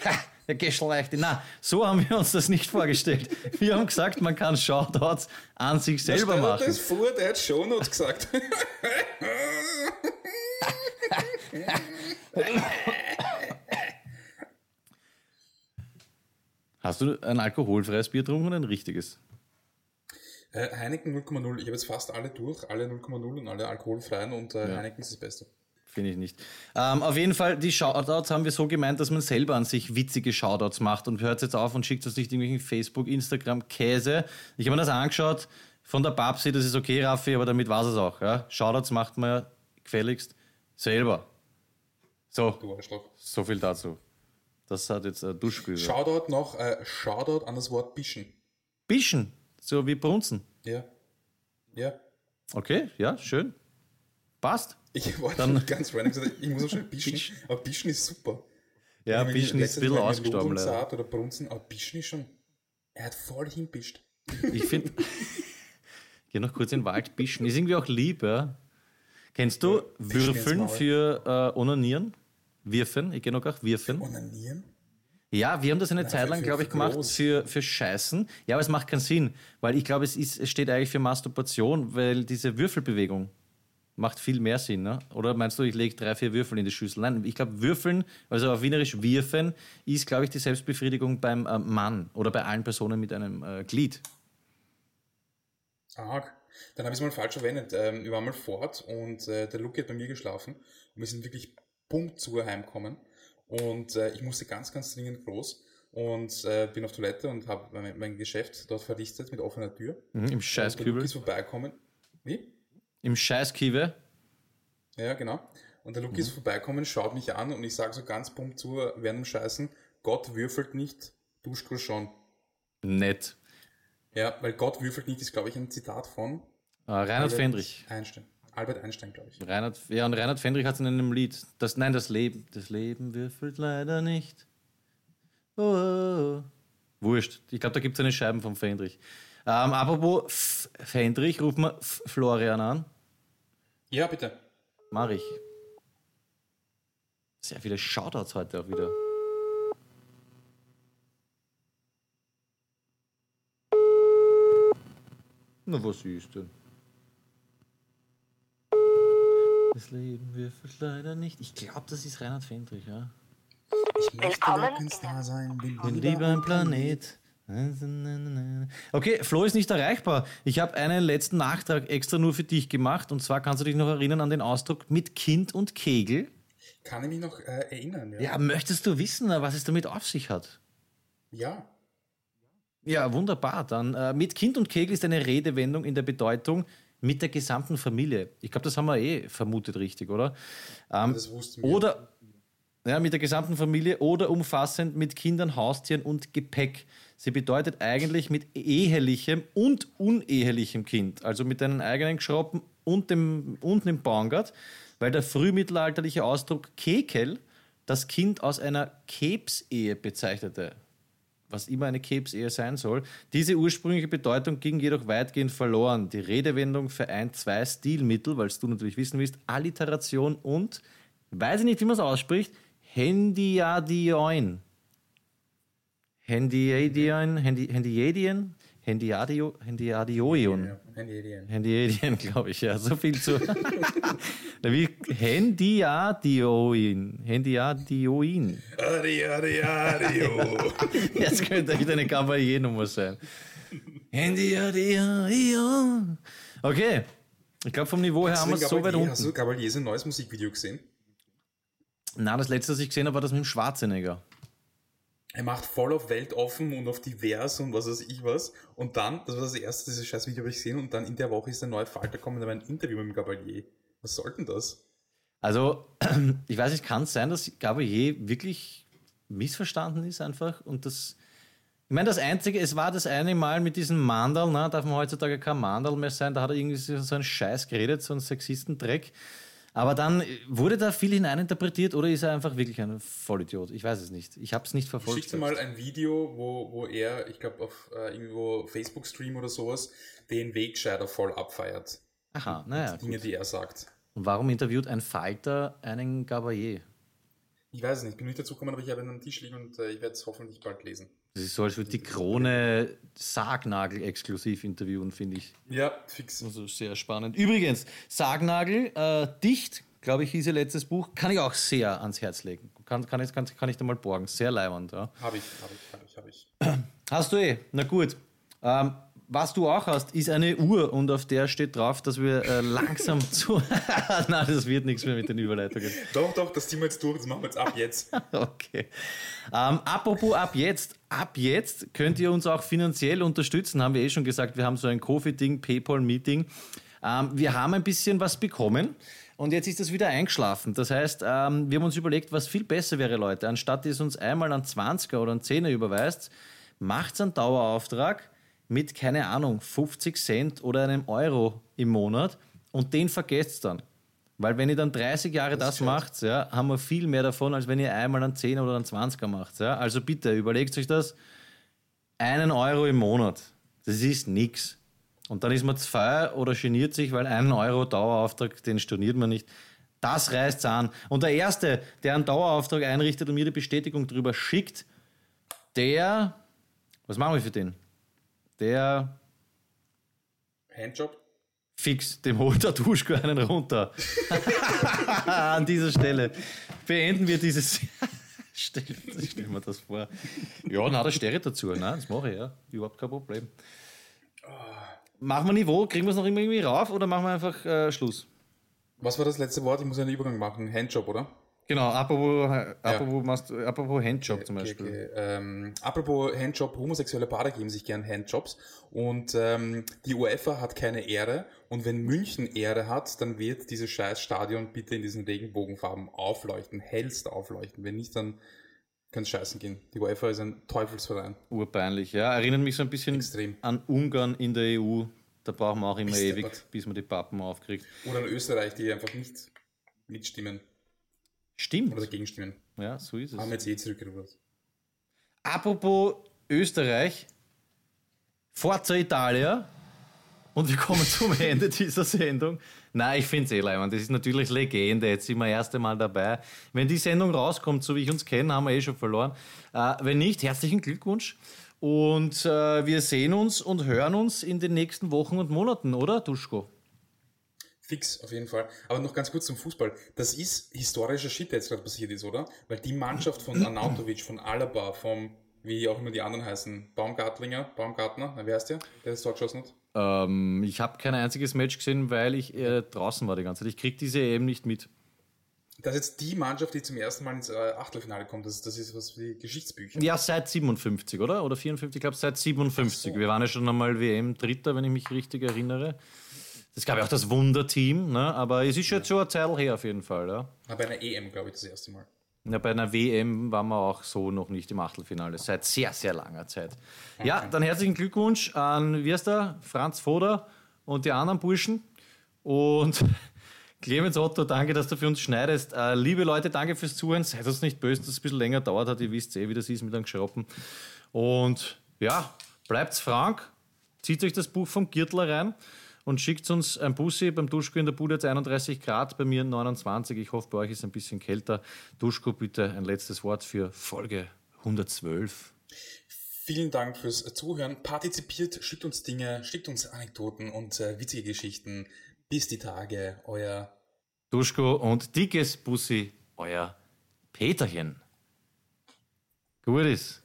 S1: Der Geschlechte. Na, so haben wir uns das nicht vorgestellt. Wir haben gesagt, man kann Shoutouts an sich selber
S2: dir
S1: machen.
S2: das vor, der hat Shownotes gesagt.
S1: Hast du ein alkoholfreies Bier getrunken oder ein richtiges?
S2: Äh, Heineken 0,0. Ich habe jetzt fast alle durch, alle 0,0 und alle alkoholfreien und äh, Heineken ist das Beste.
S1: Finde ich nicht. Ähm, auf jeden Fall, die Shoutouts haben wir so gemeint, dass man selber an sich witzige Shoutouts macht und hört jetzt auf und schickt uns nicht irgendwelchen Facebook, Instagram, Käse. Ich habe mir das angeschaut von der Babsi, das ist okay, Raffi, aber damit war es auch. Ja? Shoutouts macht man ja gefälligst selber. So, so viel dazu. Das hat jetzt ein Duschgüse.
S2: Shoutout noch, äh, Shoutout an das Wort Bischen.
S1: Bischen, so wie Brunzen.
S2: Ja. Ja.
S1: Okay, ja, schön. Passt.
S2: Ich wollte
S1: Dann-
S2: schon ganz random gesagt, ich muss auch schon Bischen, aber Bischen ist super.
S1: Ja, Bischen ist ein bisschen ausgestorben.
S2: Nudelsaat oder Brunzen, aber Bischen ist schon, er hat voll hinbischt.
S1: Ich finde, geh noch kurz in den Wald bischen. Ist irgendwie auch lieb, ja. Kennst du
S2: ins
S1: Würfeln für äh, Onanieren? Wirfen? Ich gehe noch auch Wirfen.
S2: Onanieren?
S1: Ja, wir haben das eine
S2: Ja,
S1: Zeit lang, glaube ich, gemacht
S2: groß.
S1: für, für Scheißen. Ja, aber es macht keinen Sinn, weil ich glaube, es, ist, es steht eigentlich für Masturbation, weil diese Würfelbewegung macht viel mehr Sinn. Ne? Oder meinst du, ich lege drei, vier Würfel in die Schüssel? Nein, ich glaube, Würfeln, also auf Wienerisch wirfen, ist, glaube ich, die Selbstbefriedigung beim äh, Mann oder bei allen Personen mit einem äh, Glied.
S2: Aha, dann habe ich es mal falsch verwendet. Ähm, wir waren mal fort und äh, der Luki hat bei mir geschlafen und wir sind wirklich punkt zu heimgekommen und äh, ich musste ganz, ganz dringend groß und äh, bin auf Toilette und habe mein, mein Geschäft dort verrichtet mit offener Tür.
S1: Mhm, Im Scheißkübel.
S2: Ist vorbeikommen. Wie?
S1: Im Scheißkive.
S2: Ja, genau. Und der Luki ist vorbeikommen, schaut mich an und ich sage so ganz pumpt zu während dem Scheißen, Gott würfelt nicht, du schon.
S1: Nett.
S2: Ja, weil Gott würfelt nicht ist, glaube ich, ein Zitat von
S1: Äh, Reinhard
S2: Albert
S1: Fendrich.
S2: Einstein. Albert Einstein, glaube ich.
S1: Reinhard, ja, und Reinhard Fendrich hat es in einem Lied. Das, nein, das Leben. Das Leben würfelt leider nicht. Oh, oh, oh. Wurscht. Ich glaube, da gibt es eine Scheiben vom Fendrich. Ähm, apropos Fendrich, rufen wir F Florian an.
S2: Ja, bitte.
S1: Mach ich. Sehr viele Shoutouts heute auch wieder. Na, was ist denn? Das Leben würfelt leider nicht. Ich glaube, das ist Reinhard Fendrich, ja.
S2: Ich möchte
S4: Willkommen
S2: Rockenstar sein, bin
S1: Bin lieber ein Planet. Okay, Flo ist nicht erreichbar. Ich habe einen letzten Nachtrag extra nur für dich gemacht. Und zwar kannst du dich noch erinnern an den Ausdruck mit Kind und Kegel.
S2: Kann ich mich noch äh, erinnern, ja?
S1: Ja, möchtest du wissen, was es damit auf sich hat?
S2: Ja.
S1: Ja, wunderbar. Dann äh, mit Kind und Kegel ist eine Redewendung in der Bedeutung mit der gesamten Familie. Ich glaube, das haben wir eh vermutet richtig, oder? Ähm,
S2: Das wussten wir.
S1: oder ja, mit der gesamten Familie oder umfassend mit Kindern, Haustieren und Gepäck. Sie bedeutet eigentlich mit ehelichem und unehelichem Kind, also mit deinen eigenen Geschroppen und dem, und dem Baumgart, weil der frühmittelalterliche Ausdruck Kekel das Kind aus einer Kebsehe bezeichnete was immer eine Kebsehe sein soll. Diese ursprüngliche Bedeutung ging jedoch weitgehend verloren. Die Redewendung vereint zwei Stilmittel, weil du natürlich wissen willst, Alliteration und, weiß ich nicht, wie man es ausspricht, Hendiadioin. Hendiadioin, Hendi, Hendiadien, Hendiadio, Hendiadioion.
S2: Ja, Handy Alien.
S1: Handyalien, glaube ich, ja. So viel zu. Wie Handyadioin. Handyadioin.
S2: Adi, adi, adio.
S1: Jetzt könnte echt eine Cavalier-Nummer sein. Handyadioin. Okay. Ich glaube, vom Niveau her haben wir es so weit
S2: Hast du
S1: unten.
S2: Gabalier ein neues Musikvideo gesehen?
S1: Na, das letzte, was ich gesehen habe, war das mit dem Schwarzenegger.
S2: Er macht voll auf weltoffen und auf divers und was weiß ich was. Und dann, das war das erste, dieses scheiß Video habe ich gesehen und dann in der Woche ist der neue Falter gekommen, da war ein Interview mit dem Gabalier. Was soll denn das?
S1: Also, ich weiß nicht, kann es sein, dass Gabriel wirklich missverstanden ist einfach und das. Ich meine, das Einzige, es war das eine Mal mit diesem Mandal, ne, darf man heutzutage kein Mandal mehr sein, da hat er irgendwie so einen Scheiß geredet, so einen Sexistendreck. Aber dann wurde da viel hineininterpretiert oder ist er einfach wirklich ein Vollidiot? Ich weiß es nicht. Ich habe es nicht
S2: Ich
S1: verfolgt.
S2: schickte mal ein Video, wo, wo er, ich glaube auf äh, irgendwo Facebook-Stream oder sowas, den Wegscheider voll abfeiert.
S1: Aha, naja.
S2: Dinge,
S1: Gut.
S2: die er sagt.
S1: Und warum interviewt ein Falter einen Gabriel?
S2: Ich weiß es nicht, bin nicht dazu gekommen, aber ich habe ihn am Tisch liegen und äh, ich werde es hoffentlich bald lesen.
S1: Das ist so, als würde die Krone Sargnagel exklusiv interviewen, finde ich.
S2: Ja, fix.
S1: Also sehr spannend. Übrigens, Sargnagel, äh, dicht, glaube ich, hieß ihr letztes Buch, kann ich auch sehr ans Herz legen. Kann, kann, ich, kann, kann ich da mal borgen. Sehr leibend. Ja.
S2: Habe ich, habe ich, habe ich, habe ich.
S1: Hast du eh? Na gut. Ähm, was du auch hast, ist eine Uhr und auf der steht drauf, dass wir äh, langsam zu. Nein, das wird nichts mehr mit den Überleitungen.
S2: Doch, doch, das ziehen wir jetzt durch, das machen wir jetzt ab jetzt.
S1: Okay. Ähm, apropos ab jetzt. Ab jetzt könnt ihr uns auch finanziell unterstützen, haben wir eh schon gesagt. Wir haben so ein Coffee-Ding, PayPal-Meeting. Ähm, wir haben ein bisschen was bekommen und jetzt ist das wieder eingeschlafen. Das heißt, ähm, wir haben uns überlegt, was viel besser wäre, Leute. Anstatt ihr es uns einmal an 20er oder an 10er überweist, macht einen Dauerauftrag mit, keine Ahnung, 50 Cent oder einem Euro im Monat und den vergesst dann. Weil wenn ihr dann 30 Jahre das,
S2: gescheit.
S1: macht, ja, haben wir viel mehr davon, als wenn ihr einmal einen 10 oder einen 20er macht. Ja. Also bitte, überlegt euch das. Einen Euro im Monat. Das ist nix. Und dann ist man zu fein oder geniert sich, weil einen Euro Dauerauftrag, den storniert man nicht. Das reißt an. Und der Erste, der einen Dauerauftrag einrichtet und mir die Bestätigung darüber schickt, der, was machen wir für den? Der
S2: Handjob?
S1: fix, dem holt der Duschko einen runter. An dieser Stelle beenden wir dieses. Stell, stell mir das vor. Ja, na, da Sterre dazu. Nein, das mache ich, ja. Überhaupt kein Problem. Machen wir Niveau? Kriegen wir es noch irgendwie rauf oder machen wir einfach äh, Schluss?
S2: Was war das letzte Wort? Ich muss einen Übergang machen. Handjob, oder?
S1: Genau, apropos, apropos, machst, apropos Handjob zum
S2: Okay,
S1: Beispiel.
S2: okay. Ähm, apropos Handjob, homosexuelle Paare geben sich gern Handjobs und ähm, die UEFA hat keine Ehre und wenn München Ehre hat, dann wird dieses scheiß Stadion bitte in diesen Regenbogenfarben aufleuchten, hellst aufleuchten. Wenn nicht, dann kann es scheißen gehen. Die UEFA ist ein Teufelsverein.
S1: Urpeinlich, ja. Erinnert mich so ein bisschen
S2: Extrem.
S1: an Ungarn in der EU. Da brauchen wir auch immer
S2: Bist
S1: ewig, bis man die Pappen aufkriegt.
S2: Oder in Österreich, die einfach nicht mitstimmen
S1: Stimmt.
S2: oder dagegen stimmen.
S1: Ja, so ist es.
S2: Haben jetzt eh zurückgerudert.
S1: Apropos Österreich, Forza Italia. Und wir kommen zum Ende dieser Sendung. Nein, ich finde es eh leibend. Das ist natürlich Legende. Jetzt sind wir das erste Mal dabei. Wenn die Sendung rauskommt, so wie ich uns kenne, haben wir eh schon verloren. Äh, wenn nicht, herzlichen Glückwunsch. Und äh, wir sehen uns und hören uns in den nächsten Wochen und Monaten, oder, Duschko?
S2: Fix, auf jeden Fall. Aber noch ganz kurz zum Fußball. Das ist historischer Shit, der jetzt gerade passiert ist, oder? Weil die Mannschaft von Arnautovic, von Alaba, vom, wie auch immer die anderen heißen, Baumgartlinger, Baumgartner, na, wer heißt der, der das Tor geschossen hat?
S1: Ähm, ich habe kein einziges Match gesehen, weil ich äh, draußen war die ganze Zeit. Ich kriege diese EM nicht mit.
S2: Das ist jetzt die Mannschaft, die zum ersten Mal ins äh, Achtelfinale kommt. Das, das ist was wie Geschichtsbücher.
S1: Ja, seit 57, oder? Oder 54, ich glaube seit 57.
S2: Ach so.
S1: Wir waren ja schon einmal WM-Dritter, wenn ich mich richtig erinnere. Das gab ja auch das Wunderteam, ne? aber es ist schon jetzt schon eine Zeit her auf jeden Fall. Ja?
S2: Na, bei einer EM, glaube ich, das erste Mal.
S1: Ja, bei einer WM waren wir auch so noch nicht im Achtelfinale, seit sehr, sehr langer Zeit. Ja, dann herzlichen Glückwunsch an, wie heißt der, Franz Foder und die anderen Burschen. Und Clemens Otto, danke, dass du für uns schneidest. Äh, liebe Leute, danke fürs Zuhören. Seid uns nicht böse, dass es ein bisschen länger dauert hat. Ihr wisst eh, wie das ist mit einem Geschroppen. Und ja, bleibt's frank. Zieht euch das Buch vom Gürtler rein und schickt uns ein Bussi. Beim Duschko in der Bude jetzt 31 Grad, bei mir 29. Ich hoffe, bei euch ist es ein bisschen kälter. Duschko, bitte ein letztes Wort für Folge 112.
S2: Vielen Dank fürs Zuhören. Partizipiert, schickt uns Dinge, schickt uns Anekdoten und äh, witzige Geschichten. Bis die Tage, euer
S1: Duschko und dickes Bussi, euer Peterchen. Gut ist.